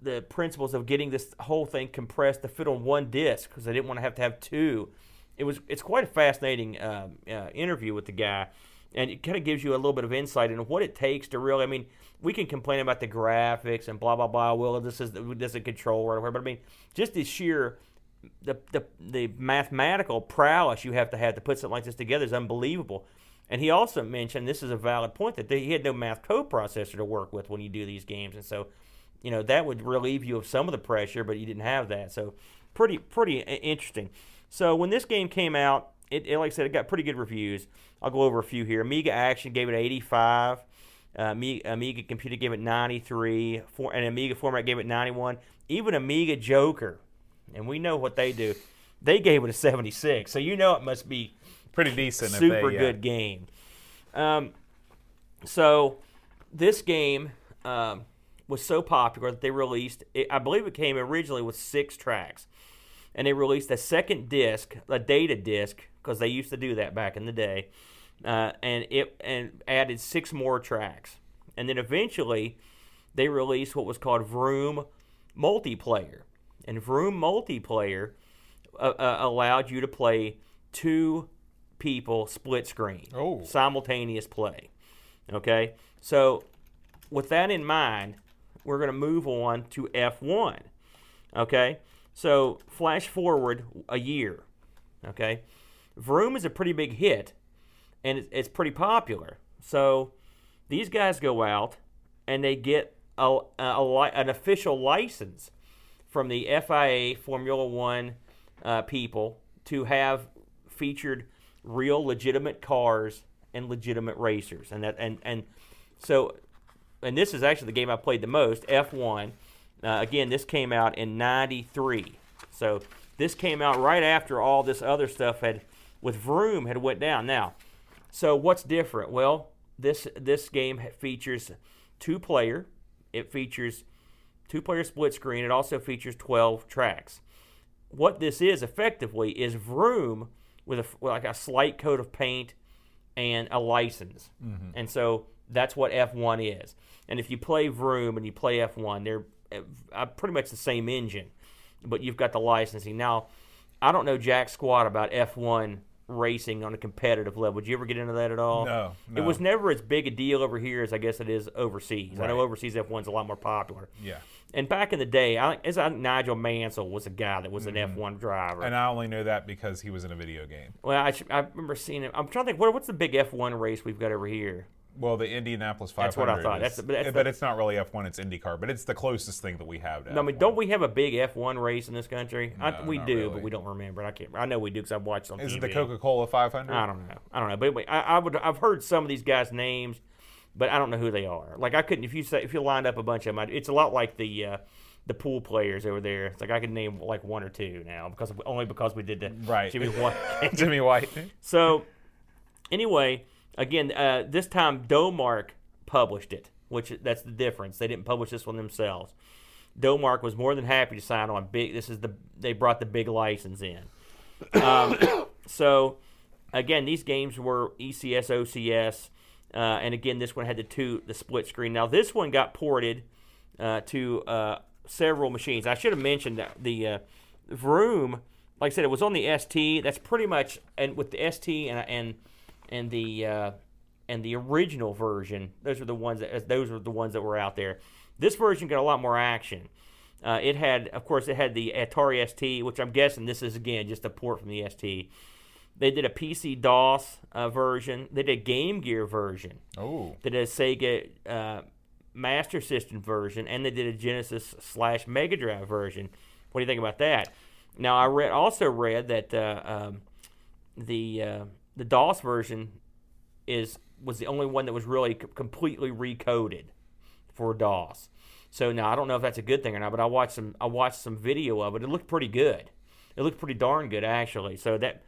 the principles of getting this whole thing compressed to fit on one disc because they didn't want to have to have two. It was it's quite a fascinating um, uh, interview with the guy, and it kind of gives you a little bit of insight into what it takes to really. I mean, we can complain about the graphics and blah blah blah. Well, this is this is a or whatever, but I mean, just the sheer the, the the mathematical prowess you have to have to put something like this together is unbelievable. And he also mentioned this is a valid point that they, he had no math coprocessor to work with when you do these games, and so you know that would relieve you of some of the pressure, but you didn't have that. So pretty pretty interesting. So when this game came out, it, it like I said, it got pretty good reviews. I'll go over a few here. Amiga Action gave it 85. Uh, Amiga, Amiga Computer gave it 93. For, and Amiga Format gave it 91. Even Amiga Joker, and we know what they do, they gave it a 76. So you know it must be Pretty decent. super they, yeah. good game. Um, so this game um, was so popular that they released. It, I believe it came originally with six tracks, and they released a second disc, a data disc, because they used to do that back in the day, uh, and it and added six more tracks, and then eventually they released what was called Vroom Multiplayer, and Vroom Multiplayer uh, uh, allowed you to play two people split screen, Oh. simultaneous play. Okay, so with that in mind, we're going to move on to F1. Okay, so flash forward a year. Okay, Vroom is a pretty big hit, and it's, it's pretty popular. So these guys go out and they get a, a, li- an official license from the FIA Formula One uh, people to have featured real legitimate cars and legitimate racers, and that and and so and this is actually the game I played the most, F1. Uh, again, this came out in '93, so this came out right after all this other stuff had with Vroom had went down. Now, so what's different? Well, this this game features two player. It features two player split screen. It also features 12 tracks. What this is effectively is Vroom with a with like a slight coat of paint and a license. And so that's what F1 is. And if you play Vroom and you play F1, they're pretty much the same engine, but you've got the licensing. Now, I don't know jack squat about F1 racing on a competitive level. Did you ever get into that at all? No, It was never as big a deal over here as I guess it is overseas. I know overseas F1's a lot more popular. Yeah. And back in the day, I, think- I Nigel Mansell was a guy that was an F1 driver. Mm-hmm. And I only know that because he was in a video game. well, I, I remember seeing it. I'm trying to think, what, what's the big F1 race we've got over here? Well, the Indianapolis 500. That's what I thought. is- That's that's but the- it's not really F1. It's IndyCar, but it's the closest thing that we have to. No, I mean, don't we have a big F1 race in this country? I, we do, really. but we don't remember. I can't. I know we do because I've watched on Is TV. it the Coca-Cola 500? I don't know. I don't know. But anyway, I, I would. I've heard some of these guys' names, but I don't know who they are. Like I couldn't. If you say if you lined up a bunch of them, it's a lot like the uh, the pool players over there. It's like I could name like one or two now because of, only because we did the Right. Jimmy White. Jimmy White. So, anyway, again, uh, this time Domark published it, which that's the difference. They didn't publish this one themselves. Domark was more than happy to sign on. Big. This is the they brought the big license in. Um, so, again, these games were ECS, OCS, uh, and again, this one had the two the split screen. Now, this one got ported uh, to uh, several machines. I should have mentioned that the uh, Vroom like I said, it was on the ST. That's pretty much and with the ST and and and the uh, and the original version. Those are the ones that those were the ones that were out there. This version got a lot more action. Uh, it had, of course, it had the Atari ST, which I'm guessing this is again just a port from the ST. They did a PC DOS uh, version. They did a Game Gear version. Oh, They did a Sega uh, Master System version, and they did a Genesis slash Mega Drive version. What do you think about that? Now, I read also read that uh, um, the uh, the DOS version is was the only one that was really c- completely recoded for DOS. So now I don't know if that's a good thing or not, but I watched some I watched some video of it. It looked pretty good. It looked pretty darn good actually. So that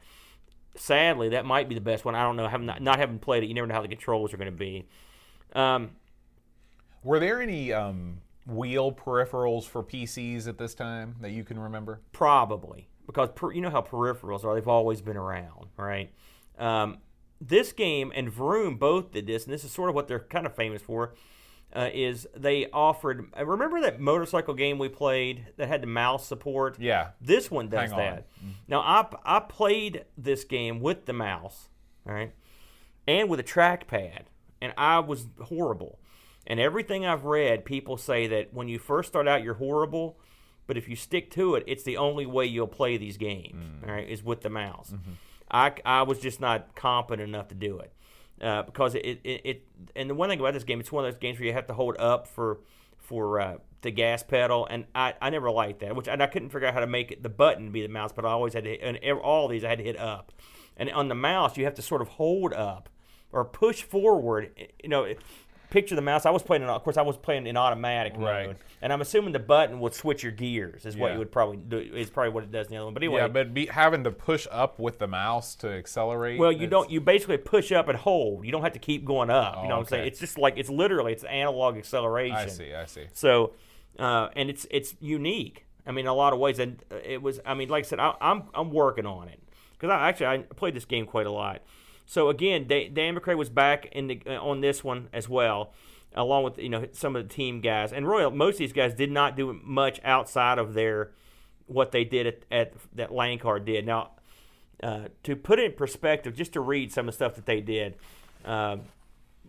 sadly that might be the best one. I don't know. Having not, not having played it, you never know how the controls are going to be. Um, were there any um, wheel peripherals for PCs at this time that you can remember? Probably because per, you know how peripherals are; they've always been around, right? Um, this game and Vroom both did this, and this is sort of what they're kind of famous for. Uh, is they offered? uh, Remember that motorcycle game we played that had the mouse support? Yeah. This one does on. that. Now I I played this game with the mouse, all right, and with a trackpad, and I was horrible. And everything I've read, people say that when you first start out, you're horrible, but if you stick to it, it's the only way you'll play these games. All right, is with the mouse. I, I was just not competent enough to do it uh, because it, it, it and the one thing about this game, it's one of those games where you have to hold up for for uh, the gas pedal, and I, I never liked that. Which and I couldn't figure out how to make it the button be the mouse, but I always had to and all these I had to hit up, and on the mouse you have to sort of hold up or push forward. You know, picture the mouse. I was playing, in, of course, I was playing in automatic Right. mode, and I'm assuming the button would switch your gears. Is what Yeah. you would probably do. Is probably what it does in the other one. But anyway, Yeah, but be, having to push up with the mouse to accelerate. well, you don't. You basically push up and hold. You don't have to keep going up. you Oh, know what I'm saying? It's just like it's literally it's analog acceleration. I see. I see. So, uh, and it's it's unique. I mean, in a lot of ways, and it was. I mean, like I said, I, I'm I'm working on it because I actually I played this game quite a lot. So again, Dan Macré was back in the uh, on this one as well, along with you know some of the team guys. And Royal, most of these guys did not do much outside of their what they did at, at that lane card did. Now, uh, to put it in perspective, just to read some of the stuff that they did. Um,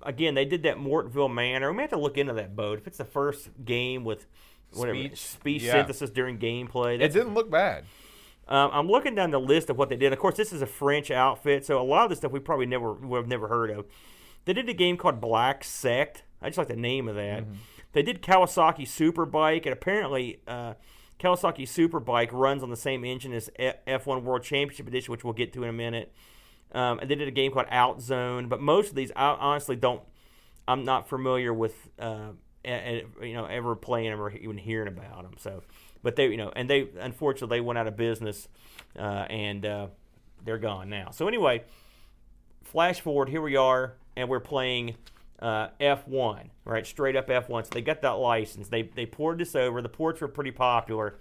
again, they did that Mortonville Manor. We may have to look into that boat. If it's the first game with whatever Speech? speech Yeah. synthesis during gameplay, It didn't look bad. Um, I'm looking down the list of what they did. Of course, this is a French outfit, so a lot of the stuff we probably never would have never heard of. They did a game called Black Sect. I just like the name of that. They did Kawasaki Superbike, and apparently uh, Kawasaki Superbike runs on the same engine as F- F1 World Championship Edition, which we'll get to in a minute. Um, and they did a game called Outzone, but most of these I honestly don't. I'm not familiar with, uh, a- a- you know, ever playing them or even hearing about them. So, but they, you know, and they unfortunately they went out of business, uh, and uh, they're gone now. So anyway, flash forward, here we are, and we're playing uh, F1, right? Straight up F1. So they got that license. They they poured this over. The ports were pretty popular,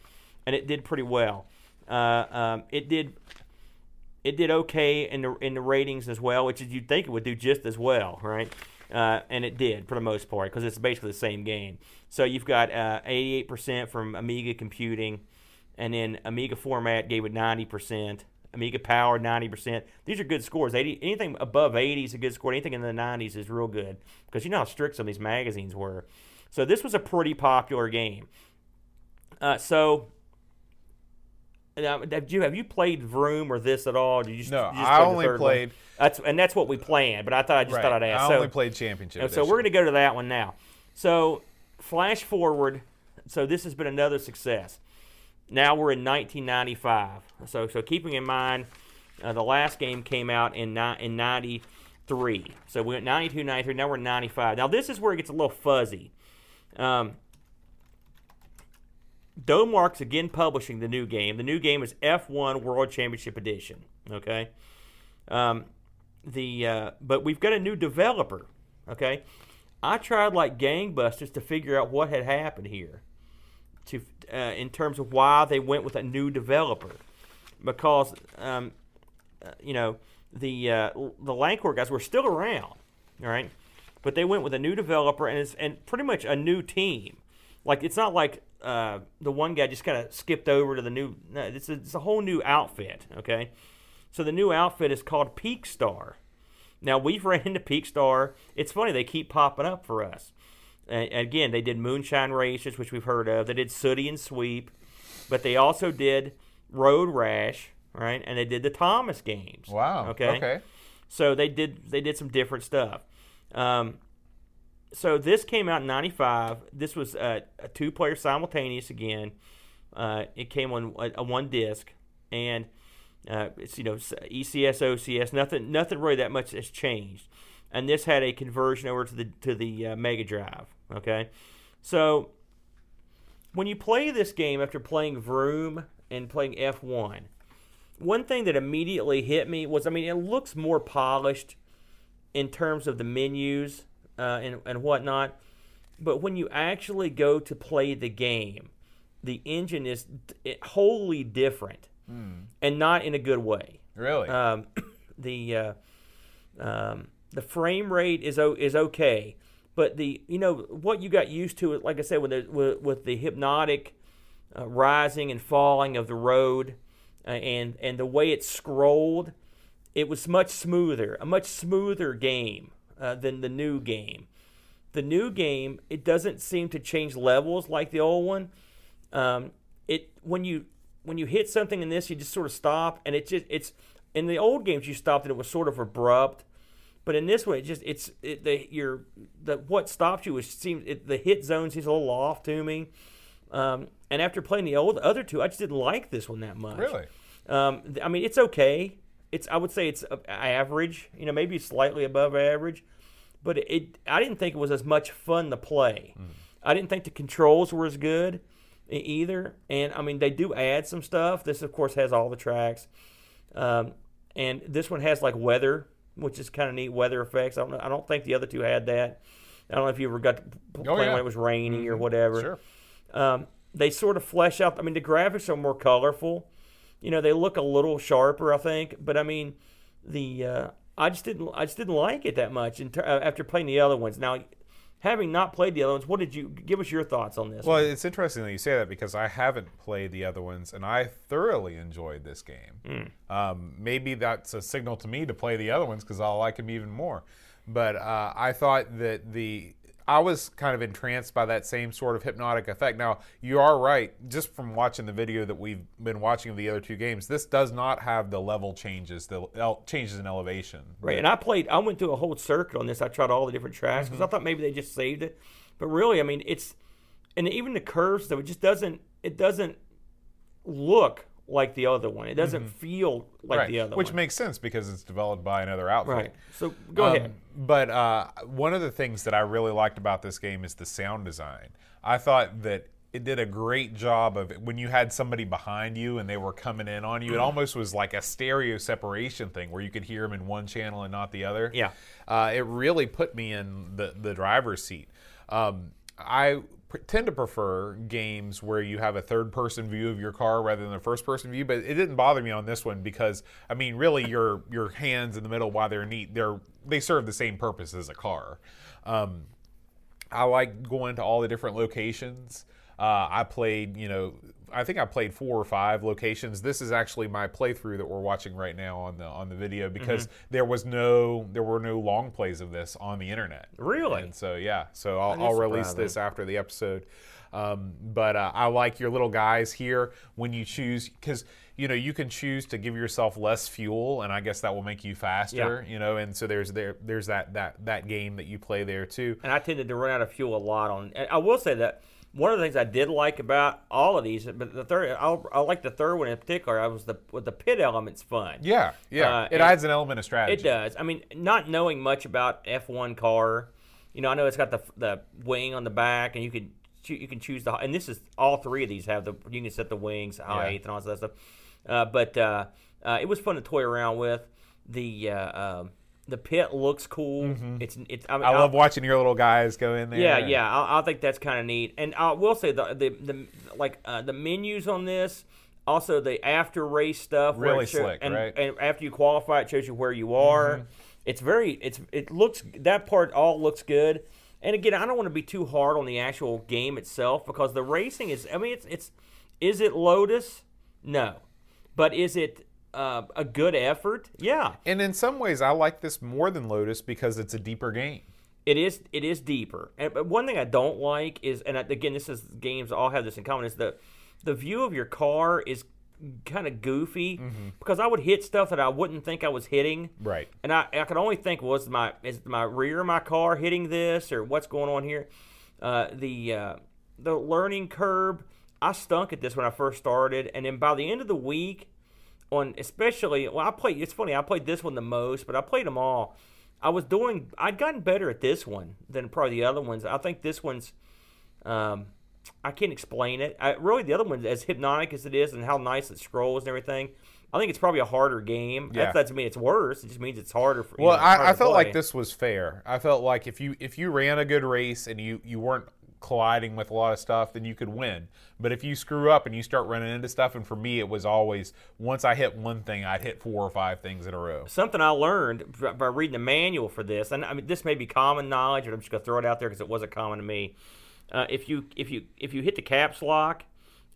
and it did pretty well. Uh, um, it did it did okay in the in the ratings as well, which is you'd think it would do just as well, right? Uh, and it did for the most part because it's basically the same game. So you've got uh, 88% from Amiga Computing, and then Amiga Format gave it 90%. Amiga Power 90%. These are good scores. 80 anything above 80 is a good score. Anything in the 90s is real good because you know how strict some of these magazines were. So this was a pretty popular game. Uh, so. Now, have you have you played Vroom or this at all? Did you just, No, you just I played only one? That's and that's what we planned. But I thought I just thought I'd ask. I so, only played championship. so we're going to go to that one now. So, flash forward. So this has been another success. Now we're in 1995. So, so keeping in mind, uh, the last game came out in ni- in 93. So we went 92, 93. Now we're in 95. Now this is where it gets a little fuzzy. Um, Domark's again publishing the new game. The new game is F1 World Championship Edition. Okay. Um, the uh, but we've got a new developer. Okay, I tried like gangbusters to figure out what had happened here, to uh, in terms of why they went with a new developer, because um, uh, you know the uh, the Lankhor guys were still around, all right, but they went with a new developer and it's and pretty much a new team. Like it's not like uh, the one guy just kind of skipped over to the new. No, it's a, it's a whole new outfit. Okay, so the new outfit is called Peak Star. Now we've ran into Peak Star. It's funny they keep popping up for us. And again, they did Moonshine Racers, which we've heard of. They did Sooty and Sweep, but they also did Road Rash, right? And they did the Thomas games. Wow. Okay. Okay. So they did they did some different stuff. Um, so this came out in '95. This was a, a two-player simultaneous again. Uh, it came on a, a one disc, and uh, it's you know ECS, OCS. Nothing nothing really that much has changed. And this had a conversion over to the to the uh, Mega Drive. Okay, so when you play this game after playing Vroom and playing F1, one thing that immediately hit me was I mean, it looks more polished in terms of the menus uh, and, and whatnot. But when you actually go to play the game, the engine is wholly different and not in a good way. Really? Um, the uh, um, the frame rate is o- is okay, but the you know what you got used to, is like I said, with the with, with the hypnotic uh, rising and falling of the road, uh, and and the way it scrolled, it was much smoother, a much smoother game uh, than the new game. The new game, it doesn't seem to change levels like the old one. Um, it when you when you hit something in this, you just sort of stop, and it just it's in the old games you stopped and it was sort of abrupt, but in this one it just it's it, the your the what stops you is seems it, the hit zone seems a little off to me. Um, and after playing the old other two, I just didn't like this one that much. Really? Um, th- I mean, it's okay. It's I would say it's uh, average. You know, maybe slightly above average, but it, I didn't think it was as much fun to play. I didn't think the controls were as good either. And I mean, they do add some stuff. This, of course, has all the tracks, um, and this one has like weather, which is kind of neat weather effects. I don't know. I don't think the other two had that. I don't know if you ever got to play Oh, yeah. when it was raining or whatever Sure. um, they sort of flesh out. I mean, the graphics are more colorful. You know, they look a little sharper, I think. But I mean, the uh, I just didn't I just didn't like it that much in ter- uh, after playing the other ones. Now, having not played the other ones, what did you give us your thoughts on this? Well, one? it's interesting that you say that because I haven't played the other ones, and I thoroughly enjoyed this game. Um, maybe that's a signal to me to play the other ones because I'll like them even more. But uh, I thought that the I was kind of entranced by that same sort of hypnotic effect. Now you are right, just from watching the video that we've been watching of the other two games, this does not have the level changes, the el- changes in elevation. Right, and I played. I went through a whole circuit on this. I tried all the different tracks because I mm-hmm. thought maybe they just saved it, but really, I mean, it's and even the curves though it just doesn't. It doesn't look like the other one. It doesn't feel like right, the other one. which one. makes sense because it's developed by another outfit. right. So go Um, ahead. But uh, one of the things that I really liked about this game is the sound design. I thought that it did a great job of when you had somebody behind you and they were coming in on you. It almost was like a stereo separation thing where you could hear them in one channel and not the other. Yeah. Uh, it really put me in the the driver's seat. Um, I tend to prefer games where you have a third person view of your car rather than a first person view, but it didn't bother me on this one because I mean, really, your your hands in the middle while they're neat, they're they serve the same purpose as a car. Um, I like going to all the different locations. Uh, I played, you know, I think I played four or five locations. This is actually my playthrough that we're watching right now on the on the video because there was no there were no long plays of this on the internet. Really? And so yeah, so I'll, I'll release this after the episode. Um, but uh, I like your little guys here when you choose because you know you can choose to give yourself less fuel, and I guess that will make you faster. You know, and so there's there there's that that that game that you play there too. and I tended to run out of fuel a lot on. And I will say that one of the things I did like about all of these, but the third, I, I like the third one in particular. I was the with the pit element's fun. Yeah, yeah. Uh, it adds an element of strategy. It does. I mean, not knowing much about F1 car, you know, I know it's got the the wing on the back, and you can choo- you can choose the and this is all three of these have the you can set the wings height and all that stuff. Uh, but uh, uh, it was fun to toy around with. The uh, um, the pit looks cool. It's it's. I, mean, Mm-hmm. I love watching your little guys go in there. yeah, yeah. I, I think that's kind of neat. And I will say the the, the like uh, the menus on this, also the after race stuff. Really it show- slick, and, right? And after you qualify, it shows you where you are. It's very. It's it looks that part all looks good. And again, I don't want to be too hard on the actual game itself because the racing is. I mean, it's it's. Is it Lotus? No, but is it uh, a good effort? Yeah, And in some ways, I like this more than Lotus because it's a deeper game. it is. It is deeper. And but one thing I don't like is, and I- again, this is games all have this in common is the the view of your car is kind of goofy because I would hit stuff that I wouldn't think I was hitting. Right. And I, I could only think was my is my rear of my car hitting this or what's going on here. Uh, the uh, the learning curve. I stunk at this when I first started, and then by the end of the week, on especially well, I played. It's funny. I played this one the most, but I played them all. I was doing. I'd gotten better at this one than probably the other ones. I think this one's. Um, I can't explain it. I, really, the other one, as hypnotic as it is, and how nice it scrolls and everything, I think it's probably a harder game. Yeah. That doesn't mean it's worse. It just means it's harder. For, you Well, know, harder I, I felt play. like this was fair. I felt like if you if you ran a good race and you you weren't colliding with a lot of stuff, then you could win. But if you screw up and you start running into stuff, and for me, it was always once I hit one thing, I'd hit four or five things in a row. something I learned by reading the manual for this, and I mean this may be common knowledge, but I'm just gonna throw it out there because it wasn't common to me. Uh, if you if you if you hit the caps lock,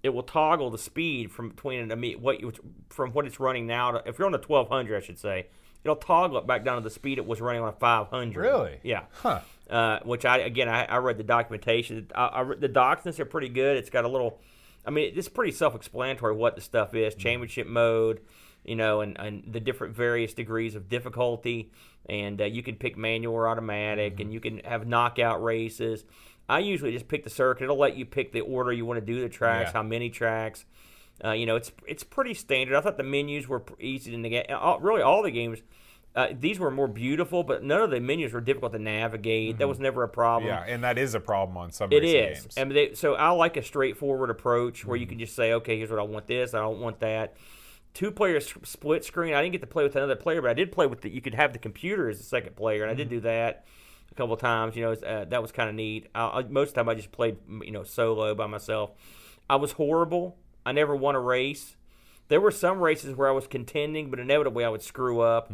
it will toggle the speed from between an what you, from what it's running now. To, if you're on the 1200, I should say, it'll toggle it back down to the speed it was running on a 500. Really? Yeah. Huh. Uh, which I again I, I read the documentation. I, I, the this are pretty good. It's got a little, I mean, it's pretty self-explanatory what the stuff is. Championship mode, you know, and, and the different various degrees of difficulty, and uh, you can pick manual or automatic, and you can have knockout races. I usually just pick the circuit. It'll let you pick the order you want to do the tracks, Yeah. how many tracks. Uh, you know, it's it's pretty standard. I thought the menus were easy to get. All, really, all the games. Uh, these were more beautiful, but none of the menus were difficult to navigate. That was never a problem. Yeah, and that is a problem on some It is, games. and they, so I like a straightforward approach where Mm-hmm. you can just say, okay, here's what I want this, I don't want that. Two player split screen. I didn't get to play with another player, but I did play with the. You could have the computer as the second player, and I Mm-hmm. did do that a couple times. You know, uh, that was kind of neat. I, I, most of the time, I just played, you know, solo by myself. I was horrible. I never won a race. There were some races where I was contending, but inevitably I would screw up.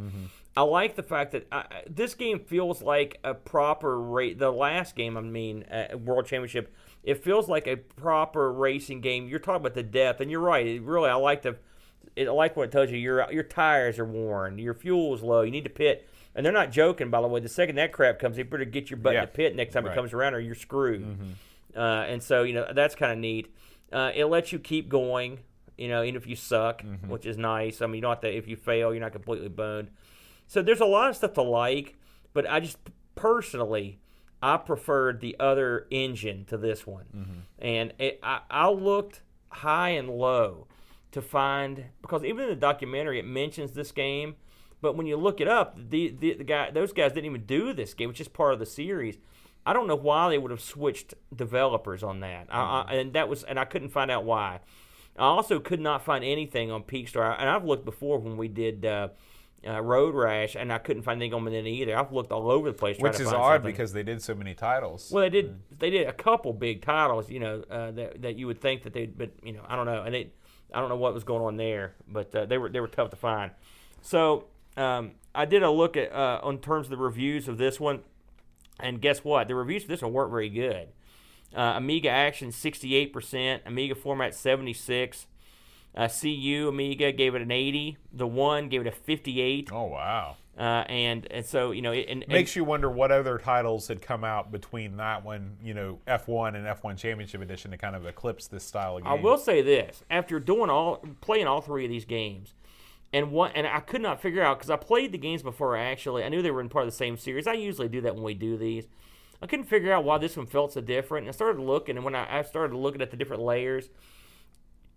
I like the fact that I, this game feels like a proper rate. The last game, I mean, uh, World Championship, it feels like a proper racing game. You're talking about the depth, and you're right. It really, I like the, it, I like what it tells you. Your your tires are worn, your fuel is low. You need to pit, and they're not joking. By the way, the second that crap comes, you better get your butt Yeah. in the pit next time Right. it comes around, or you're screwed. Uh, and so you know that's kind of neat. Uh, it lets you keep going. You know, even if you suck, which is nice. I mean, you don't have to. If you fail, you're not completely boned. So there's a lot of stuff to like, but I just personally, I preferred the other engine to this one, and it, I, I looked high and low to find because even in the documentary it mentions this game, but when you look it up, the the, the guy those guys didn't even do this game, which is part of the series. I don't know why they would have switched developers on that, I, I, and that was and I couldn't find out why. I also could not find anything on Peakstar, and I've looked before when we did uh, uh, Road Rash, and I couldn't find anything on it either. I've looked all over the place, trying Which is odd something. because they did so many titles. Well, they did. They did a couple big titles, you know, uh, that that you would think that they'd, but you know, I don't know, and they, I don't know what was going on there, but uh, they were they were tough to find. So um, I did a look at uh, on terms of the reviews of this one, and guess what? The reviews for this one weren't very good. Uh, Amiga Action 68%, Amiga Format 76. Uh, CU Amiga gave it an 80. The one gave it a 58. oh wow! Uh, and and so you know, it, and, and Makes you wonder what other titles had come out between that one, you know, F1 and F1 Championship Edition to kind of eclipse this style of game. I will say this: after doing all, playing all three of these games, and what and I could not figure out because I played the games before. I Actually, I knew they were in part of the same series. I usually do that when we do these. I couldn't figure out why this one felt so different. And I started looking, and when I, I started looking at the different layers,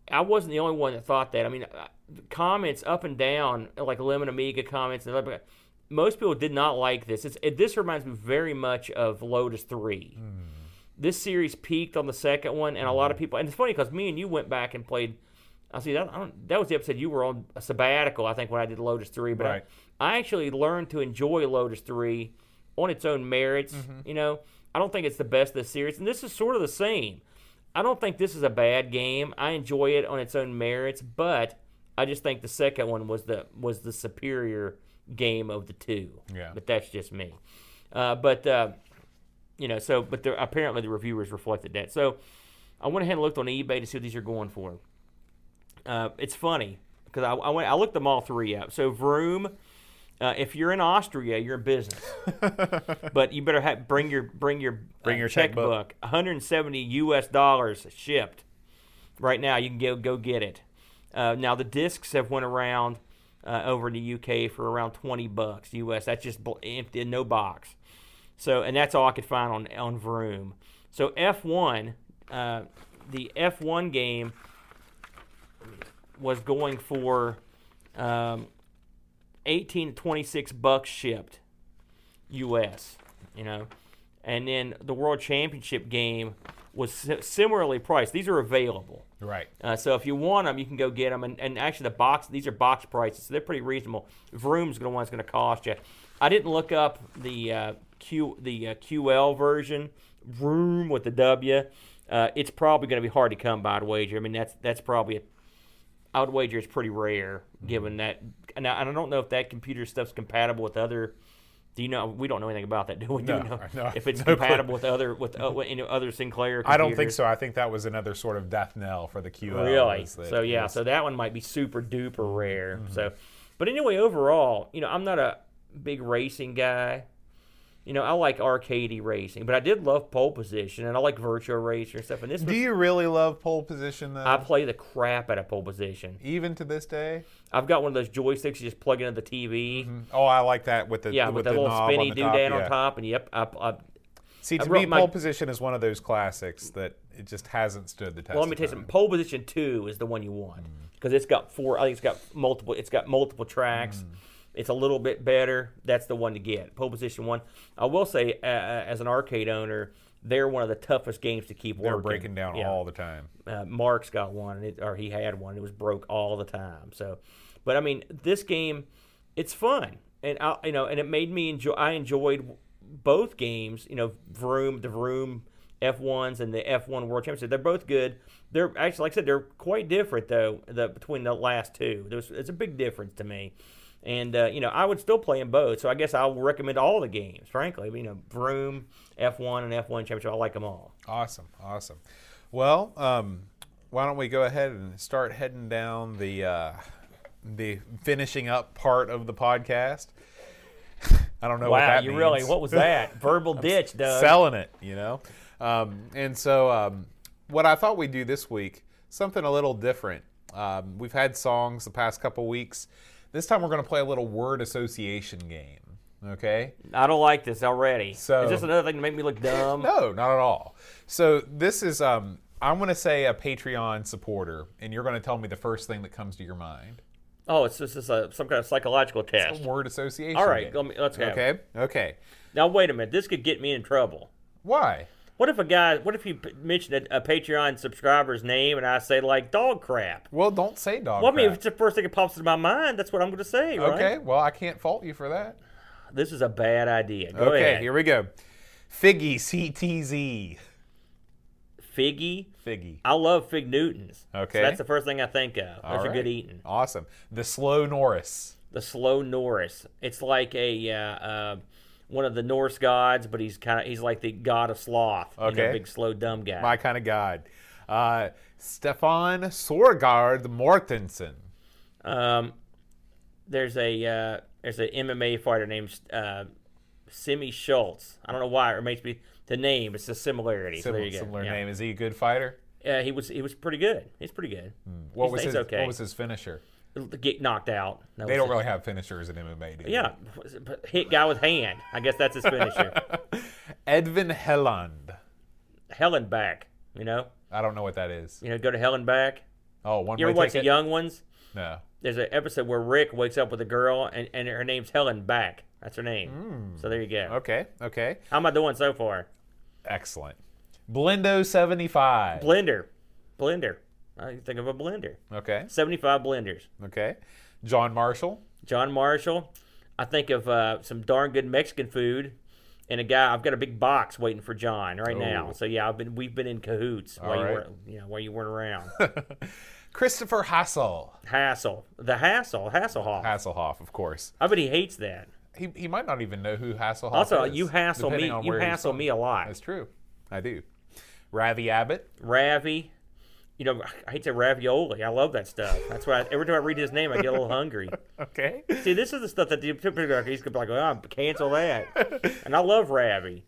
I wasn't the only one that thought that. I mean, uh, comments up and down, like Lemon Amiga comments, and other, most people did not like this. It's, it, this reminds me very much of Lotus Three. Hmm. This series peaked on the second one, and a lot of hmm. people. And it's funny because me and you went back and played. I see that. I don't, that was the episode you were on a sabbatical, I think, when I did Lotus Three. But Right. I, I actually learned to enjoy Lotus Three on its own merits. Mm-hmm. You know, I don't think it's the best of the series, and this is sort of the same. I don't think this is a bad game. I enjoy it on its own merits, but I just think the second one was the was the superior game of the two. Yeah. But that's just me. Uh, but uh, you know, so but there, apparently the reviewers reflected that. So I went ahead and looked on eBay to see what these are going for. Uh, it's funny because I, I went I looked them all three up. So Vroom, uh, if you're in Austria, you're in business, but you better have, bring your bring your Bring uh, your checkbook. 170 U.S. dollars shipped. Right now, you can go go get it. Uh, now the discs have went around uh, over in the UK for around 20 bucks U.S. That's just bl- empty, no box. So, and that's all I could find on on Vroom. So F1, uh, the F1 game was going for um, 18 to 26 bucks shipped US, you know. And then the World Championship game was similarly priced. These are available. Right. Uh, so if you want them, you can go get them. And, and actually, the box these are box prices, so they're pretty reasonable. Vroom's the one that's going to cost you. I didn't look up the uh, Q the uh, QL version, Vroom with the W. Uh, it's probably going to be hard to come by. I'd wager. I mean, that's that's probably a, I would wager it's pretty rare, given that. And I, and I don't know if that computer stuff's compatible with other. Do you know? We don't know anything about that, do we? Do No, you know no, if it's no clue. compatible with other with uh, with any other Sinclair? Computers? I don't think so. I think that was another sort of death knell for the QL. Really? that So yeah, so that one might be super duper rare. Mm-hmm. So, but anyway, overall, you know, I'm not a big racing guy. You know, I like arcadey racing, but I did love pole position and I like virtual racer and stuff. And this, Do was, you really love pole position though? I play the crap out of pole position. Even to this day? I've got one of those joysticks you just plug into the TV. Oh, I like that with the Yeah, with, with, the that little spinny on the doodad on top, and yep, I, I, See, to me, my- pole position is one of those classics that it just hasn't stood the test. Well, let me of tell you something. Pole position two is the one you want Mm. because it's got four. I think it's got multiple. It's got multiple tracks. Mm. It's a little bit better. That's the one to get. Pole position one. I will say, uh, uh, as an arcade owner, they're one of the toughest games to keep They're working. breaking down Yeah. all the time. Uh, Mark's got one, and it, or he had one. It was broke all the time. So, but I mean, this game, it's fun, and I, you know, and it made me enjoy. I enjoyed both games. You know, Vroom, the Vroom F1s and the F1 World Championship. They're both good. They're actually, like I said, they're quite different though. The between the last two, there's it's a big difference to me. And uh, you know, I would still play them both. So I guess I'll recommend all the games. Frankly, you know, Vroom, F1, and F1 Championship. I like them all. Awesome, awesome. Well, um, why don't we go ahead and start heading down the uh, the finishing up part of the podcast? I don't know what wow, that you means. really? What was that? Verbal ditch, Doug. selling it, you know. Um, and so, um, what I thought we'd do this week, something a little different. Um, we've had songs the past couple weeks. This time, we're going to play a little word association game. Okay? I don't like this already. So- is this another thing to make me look dumb? No, not at all. So this is. Um, I'm going to say a Patreon supporter, and you're going to tell me the first thing that comes to your mind. Oh, it's just, it's a, some kind of psychological test. Word association. All right, let me, let's go. Okay. Okay. Now wait a minute. This could get me in trouble. Why? What if a guy? What if you p- mention a, a Patreon subscriber's name and I say like dog crap? Well, don't say dog. Well, I mean, if it's the first thing that pops into my mind, that's what I'm going to say, right? Okay. Well, I can't fault you for that. This is a bad idea. Go okay. ahead. Here we go. Figgy CTZ. Figgy. Figgy. I love Fig Newtons. Okay. So that's the first thing I think of. All Those are good eating. Awesome. The slow Norris. the slow Norris. It's like a uh, uh, one of the Norse gods, but he's kind of he's like the god of sloth. You know, Okay. big slow dumb guy. My kind of god. Uh, Stefan Sorgard Mortensen. Um, there's a uh, there's an MMA fighter named uh, Simi Schultz. I don't know why it makes me the name. It's a similarity. so there Similar, go. similar Yeah. name. Is he a good fighter? Uh, he was he was pretty good. He's pretty good. What He's- was his okay. What was his finisher? Get knocked out. That They don't it. really have finishers in MMA, do they? Yeah, hit guy with hand. I guess that's his finisher. Edvin Helland. Hell and back. You know, I don't know what that is. you know, go to hell and back. Oh, one You ever watch the. Young Ones? No. There's an episode where Rick wakes up with a girl, and, and her name's Helen Back. That's her name. Hmm. So there you go. Okay. Okay. How am I doing so far? Excellent. Blendo seventy five. Blender, blender. I think of a blender. okay. 75 blenders. Okay. John Marshall. John Marshall. I think of uh, some darn good Mexican food, and a guy. I've got a big box waiting for John right now. So yeah, I've been we've been in cahoots while you weren't you know while you weren't around. Christopher Hassel. Hassel, the Hassel, Hasselhoff. Hasselhoff, of course. I bet he hates that. he, he might not even know who Hasselhoff Also, is. Also, you hassle me. You hassle me a lot. That's true. I do. Ravi Abbott. Ravi. You know, I hate to say ravioli. I love that stuff. That's why I, every time I read his name, I get a little hungry. Okay. See, this is the stuff that the typical he's gonna be like, oh, cancel that. And I love Ravi.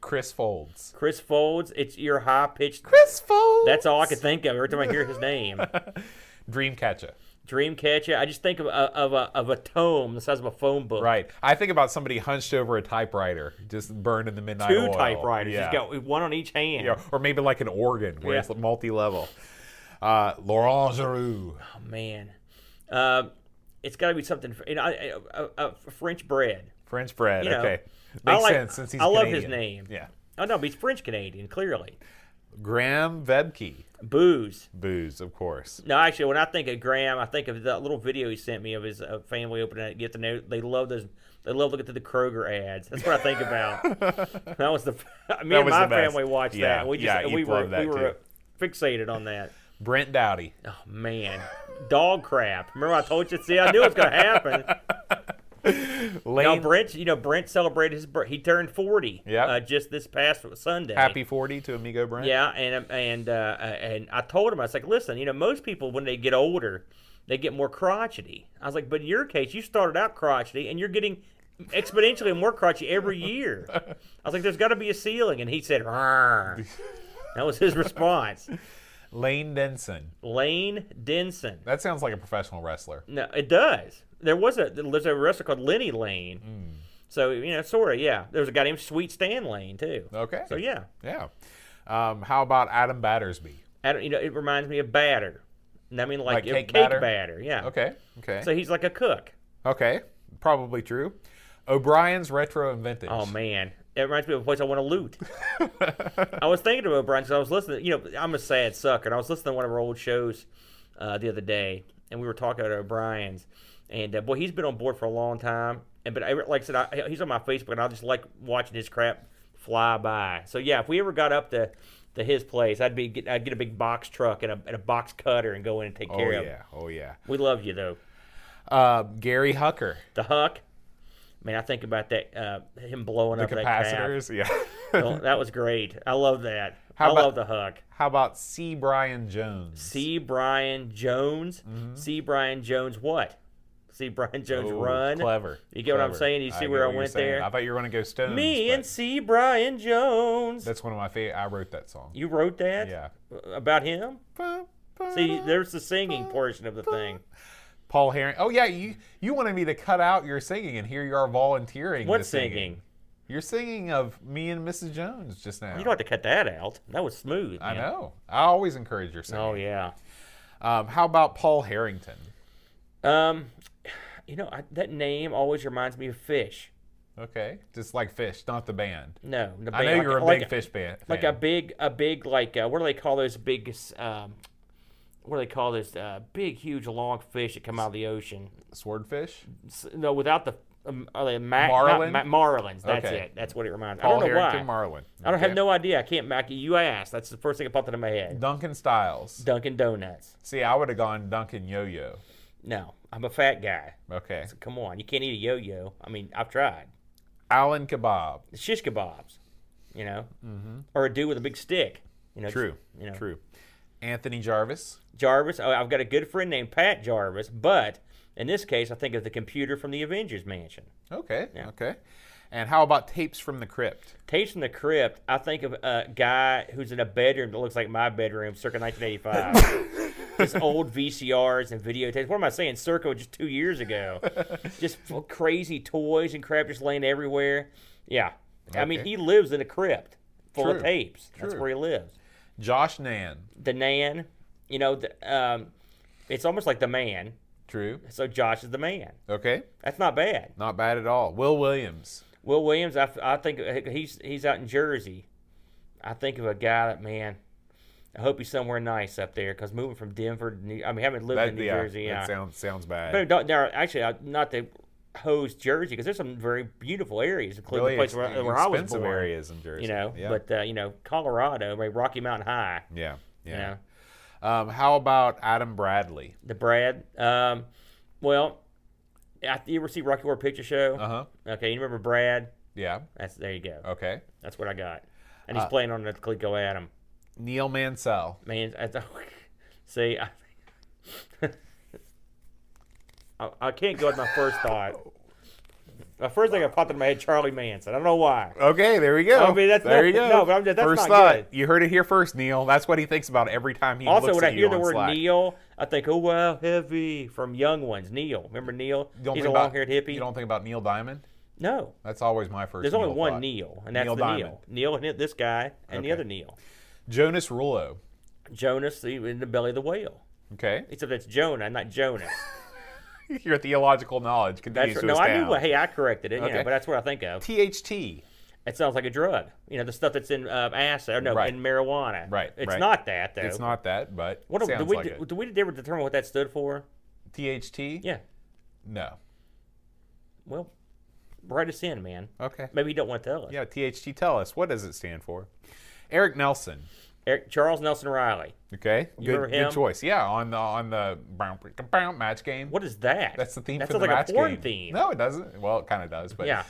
Chris Folds. Chris Folds, it's your high pitched. Chris Folds. That's all I can think of every time I hear his name. Dreamkatcha. Dreamkatcha. I just think of a, of a of a tome the size of a phone book. Right. I think about somebody hunched over a typewriter, just burned in the midnight Two oil. typewriters. Yeah. He's got one on each hand. Yeah, or maybe like an organ where Yeah. it's multi-level. Uh, Laurent Giroux. Oh man, um, it's got to be something. You know, I- French bread. French bread. You know, okay. Makes like- sense since he's I love his name. Yeah. Oh no, but he's French Canadian. Clearly, Graham Vebke. booze. Booze, of course. No, actually, when I think of Graham, I think of that little video he sent me of his uh, family opening it. Get to know they love those. They love looking through the Kroger ads. That's what I think about. that was the. Me and my family watched Yeah, that. We just yeah, we were that we were too. fixated on that. Brent Dowdy. Oh man, dog crap. Remember I told you? See, I knew it was going to happen. Lane. Now Brent, you know Brent celebrated his he turned forty. Yep. Uh, just this past Sunday. Happy 40 to Amigo Brent. Yeah, and and uh, and I told him I was like, listen, you know, most people when they get older, they get more crotchety. I was like, but in your case, you started out crotchety, and you're getting exponentially more crotchety every year. I was like, there's got to be a ceiling, and he said, "Rrr." that was his response. Lane Denson. Lane Denson. That sounds like a professional wrestler. No, it does. There was a there's a wrestler called Lenny Lane. So you know, sort of, yeah. There was a guy named Sweet Stan Lane too. Okay. So yeah, Yeah. Um, how about Adam Battersby? Adam, you know, it reminds me of batter. I mean, like, Like cake cake, batter? batter? Yeah. Okay. Okay. So he's like a cook. okay. Probably true. O'Brien's Retro and Vintage. Oh man, it reminds me of a place I want to loot. I was thinking of O'Brien because I was listening. You know, I'm a sad sucker. And I was listening to one of our old shows uh, the other day, and we were talking about O'Brien's. And uh, boy, he's been on board for a long time. And but I, like I said, I, he's on my Facebook, and I just like watching his crap fly by. So yeah, if we ever got up to to his place, I'd be get, I'd get a big box truck and a, and a box cutter and go in and take Oh, care of. Oh yeah. Oh, yeah. We love you though. Uh, Gary Hucker. The Huck. Man, I think about that uh, him blowing The up that capacitors. Yeah. Oh, that was great. I love that. How I about- love the Huck. how about C. Brian Jones? C. Brian Jones. C. Brian Jones. What? C. Brian Jones Oh, run. Clever. You get what I'm saying? You see get where I went there? I thought you were going to go Stones. Me and see Brian Jones. That's one of my favorite. I wrote that song. You wrote that? Yeah. About him? See, there's the singing portion of the thing. Paul Herring. Oh yeah, you you wanted me to cut out your singing, and here you are volunteering. What singing? singing? You're singing of me and Mrs. Jones just now. You don't have to cut that out. That was smooth. I know. I always encourage your singing. Oh yeah. Um, how about Paul Harrington? Um, you know I, that name always reminds me of fish. Okay, just like Fish, not the band. No, the band. I know like- you're a like big Phish band. like fan. a big a big like uh, what do they call those big um what do they call this uh, big huge long fish that come out of the ocean swordfish. S- no without the um, are they ma- Marlin? not ma- marlins that's Okay. it that's what it reminds me I don't know Harrington, why Marlin. I don't have no idea I can't Mackie you asked that's the first thing that popped into my head Duncan Styles. Dunkin' Donuts See, I would have gone Duncan Yo-Yo. No I'm a fat guy Okay. so come on you can't eat a yo-yo I mean I've tried Alan Kebab. shish kebabs you know or a dude with a big stick you know Mm-hmm. True. you know True. Anthony Jarvis. Jarvis. Oh, I've got a good friend named Pat Jarvis, but in this case, I think of the computer from the Avengers Mansion. Okay. Okay. And how about tapes from the crypt? Tapes from the Crypt. I think of a guy who's in a bedroom that looks like my bedroom, circa 1985. just old VCRs and videotapes. What am I saying? Circa just two years ago. just crazy toys and crap just laying everywhere. Yeah. I mean, he lives in a crypt full True. of tapes. That's where he lives. Josh Nan. The Nan, you know, the, um, it's almost like the man. True. So Josh is the man. Okay. That's not bad. Not bad at all. Will Williams. Will Williams, I, I think he's he's out in Jersey. I think of a guy that man. I hope he's somewhere nice up there because moving from Denver, to New, I mean, having lived That, in New yeah, Jersey, yeah. that sounds sounds bad. but don't, now, actually, uh, not to hose Jersey because there's some very beautiful areas, including really the place where, where I was expensive born. areas in Jersey. You know, yeah. but uh, you know, Colorado, right, Rocky Mountain High. yeah, yeah. You know, Um, how about Adam Bradley? the Brad. Um, well, I, you ever see Rocky Horror Picture Show? Uh huh. Okay, you remember Brad? Yeah. That's there you go. Okay. That's what I got. And Uh, he's playing on the Coleco Adam. Neil Mansell. Man, I, see, I, I, I can't go with my first thought. The first thing that popped in my head, Charlie Manson. I don't know why. Okay, there we go. I mean, that's there not- you go. no, but I'm just- that's first not thought. good. You heard it here first, Neil. That's what he thinks about every time he Also, looks when I hear the word Slack. Neil, I think, oh wow, heavy from Young Ones. Neil, remember Neil? He's a long-haired hippie. You don't think about Neil Diamond? no, That's always my first. there's only Neil one thought. Neil, and that's Neil the Diamond. Neil. Neil and this guy, and the other Neil. Jonas Rullo. Jonas the, in the belly of the whale. Okay. Except it's Jonah, not Jonas. Your theological knowledge continues That's to no, I knew. Hey, I corrected it. You know, but that's what I think of. THT. It sounds like a drug. You know, the stuff that's in uh, acid, or no, Right. in marijuana. Right, It's right. not that though. It's not that, but What do, do we like do, do we ever determine what that stood for? THT? Yeah. No. Well, write us in, man. Okay. Maybe you don't want to tell us. Yeah, THT. Tell us what does it stand for? Eric Nelson. Eric, Charles Nelson Reilly. Okay. Good, good choice. Yeah, on the on the match game. What is that? That's the theme That for the like match a porn game. theme. No, it doesn't. Well, it kind of does, but Yeah.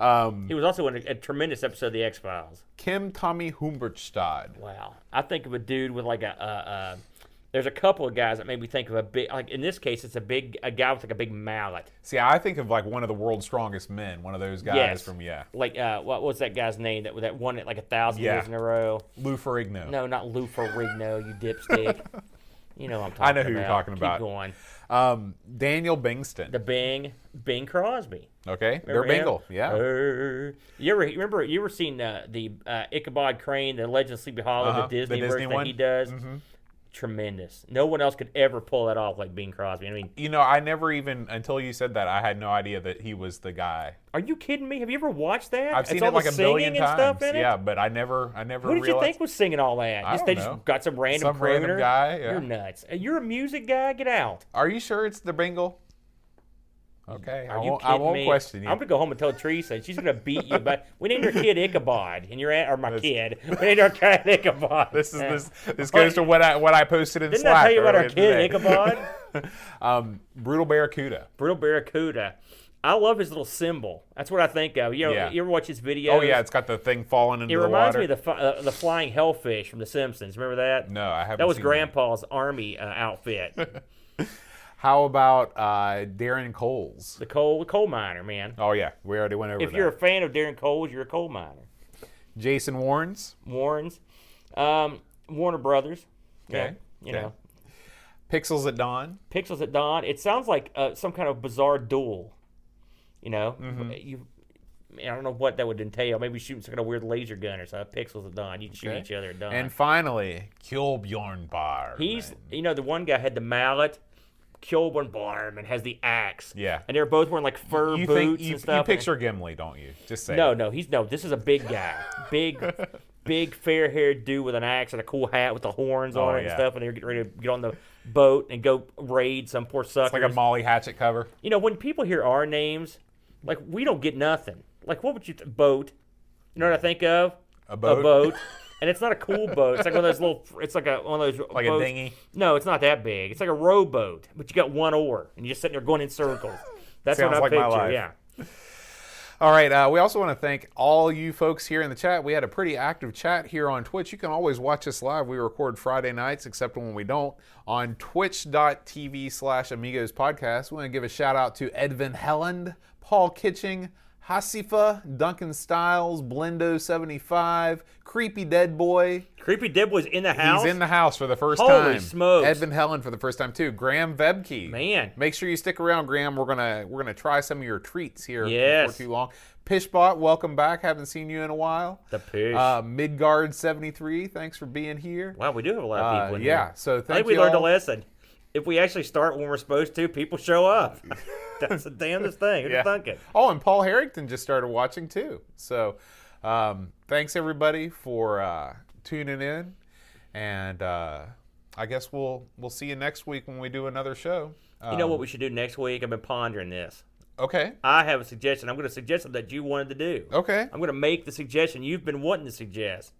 Um, He was also in a, a tremendous episode of the X Files. Kim Tommy Humbertstad. Wow. I think of a dude with like a. Uh, uh, there's a couple of guys that made me think of a big. Like in this case, it's a big a guy with like a big mallet. See, I think of like one of the world's strongest men, one of those guys Yes. from yeah, Like uh, what was that guy's name that that won it like a thousand Yeah. years in a row? Lou Ferrigno. No, not Lou Ferrigno, you dipstick. you know what I'm talking I know who you're about. talking Keep about. going. Um, Daniel Bingston. The Bing, Bing Crosby. okay, they're Remember? Bengal. Yeah. Uh, you ever you remember you ever seen uh, the uh, Ichabod Crane, the Legend of Sleepy Hollow, Uh-huh, the the Disney, Disney version that he does? Mm-hmm. Tremendous. No one else could ever pull that off like Bing Crosby. I mean, You know, I never even until you said that I had no idea that he was the guy. are you kidding me? Have you ever watched that? I've It's seen all it like the a billion and times. stuff in it? Yeah, but I never, I never. Who did you think was singing all that? I Just, don't they know. just got some random Some random guy, yeah. You're nuts. You're a music guy. Get out. Are you sure it's the Bengal? Okay, I Are you won't, kidding I won't me? question you. I'm gonna go home and tell Teresa, and she's gonna beat you. But we named our kid Ichabod, and you're at, or my kid. We named our cat Ichabod. This is this this goes to what I what I posted in Didn't Slack. I tell you about our earlier kid today. Ichabod? um, brutal barracuda. Brutal Barracuda. I love his little symbol. That's what I think of. You, know, Yeah. you ever watch his videos? Oh yeah, it's got the thing falling into the water. It the reminds water. me of the fi- uh, the flying hellfish from The Simpsons. Remember that? no, I haven't. That was seen Grandpa's army uh, outfit. How about uh, Darren Coles? the coal coal miner, man. Oh yeah, we already went over If that. you're a fan of Darren Coles, you're a coal miner. Jason Warrens, Warrens, um, Warner Brothers. Yeah, Okay, you okay. know, Pixels at Dawn. Pixels at Dawn. It sounds like uh, some kind of bizarre duel. You know, Mm-hmm. you. I don't know what that would entail. Maybe shooting some kind of weird laser gun or something. Pixels at Dawn. You can shoot Okay. each other at dawn. And finally, Kjolbjorn Bar. He's, you know, the one guy had the mallet. Kjolborn Barman has the axe. Yeah. And they're both wearing like fur you boots think you, and stuff. you picture Gimli, don't you? Just say No, it. no, he's no. This is a big guy, big, big fair-haired dude with an axe and a cool hat with the horns Oh, on it and stuff. And they're getting ready to get on the boat and go raid some poor It's suckers. like a Molly Hatchet cover. you know, when people hear our names, like we don't get nothing. Like what would you th- boat? You know what I think of? A boat? A boat. And it's not a cool boat. It's like one of those little. It's like a one of those Like a dinghy? No, it's not that big. It's like a rowboat, but you got one oar, and you're just sitting there going in circles. That's Sounds what I like my life. Yeah. All right. Uh, we also want to thank all you folks here in the chat. We had a pretty active chat here on Twitch. You can always watch us live. We record Friday nights, except when we don't, on twitch.tv slash amigos podcast. We want to give a shout out to Edvin Helland, Paul Kitching, Hasifa, Duncan Styles, Blendo75, Creepy Dead Boy, Creepy Dib was in the house. He's in the house for the first Holy time. Holy smokes. Edvin Helland for the first time too. Graham Vebke. Man. Make sure you stick around, Graham. We're gonna we're gonna try some of your treats here Yes. before too long. Pishbot, welcome back. Haven't seen you in a while. The pish. Uh, Midgard seventy three, thanks for being here. wow, we do have a lot of Uh, people in yeah, here. Yeah, so I thank think we learned a lesson. If we actually start when we're supposed to, people show up. That's the damnedest thing. Who'd Yeah. have thunk it? Oh, and Paul Harrington just started watching too. So, um, thanks everybody for uh, tuning in, and uh, I guess we'll we'll see you next week when we do another show. You know Um, what we should do next week? I've been pondering this. Okay. I have a suggestion. I'm going to suggest something that you wanted to do. Okay. I'm going to make the suggestion you've been wanting to suggest.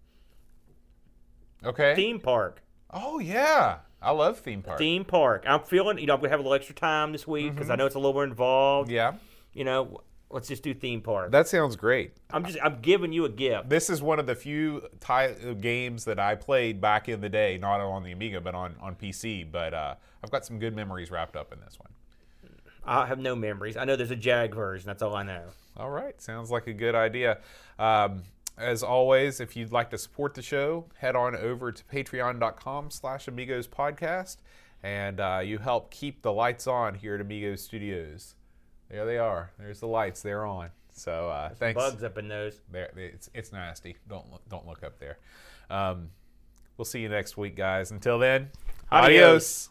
Okay. Theme park. Oh yeah. I love theme park. theme park. I'm feeling, you know, I'm gonna have a little extra time this week because I know it's a little more involved. Mm-hmm. Yeah, You know, let's just do theme park. that sounds great. I'm just, I'm giving you a gift. This is one of the few ti- games that I played back in the day, not on the Amiga, but on, on PC. But uh, I've got some good memories wrapped up in this one. I have no memories. I know there's a Jag version. That's all I know. All right, sounds like a good idea. Um, as always, if you'd like to support the show, head on over to patreon.com slash amigos podcast, and uh, you help keep the lights on here at Amigos Studios. There they are. There's the lights. They're on. So uh, thanks. Bugs up in those. There, it's, it's nasty. Don't look, don't look up there. Um, we'll see you next week, guys. Until then, Adios. adios.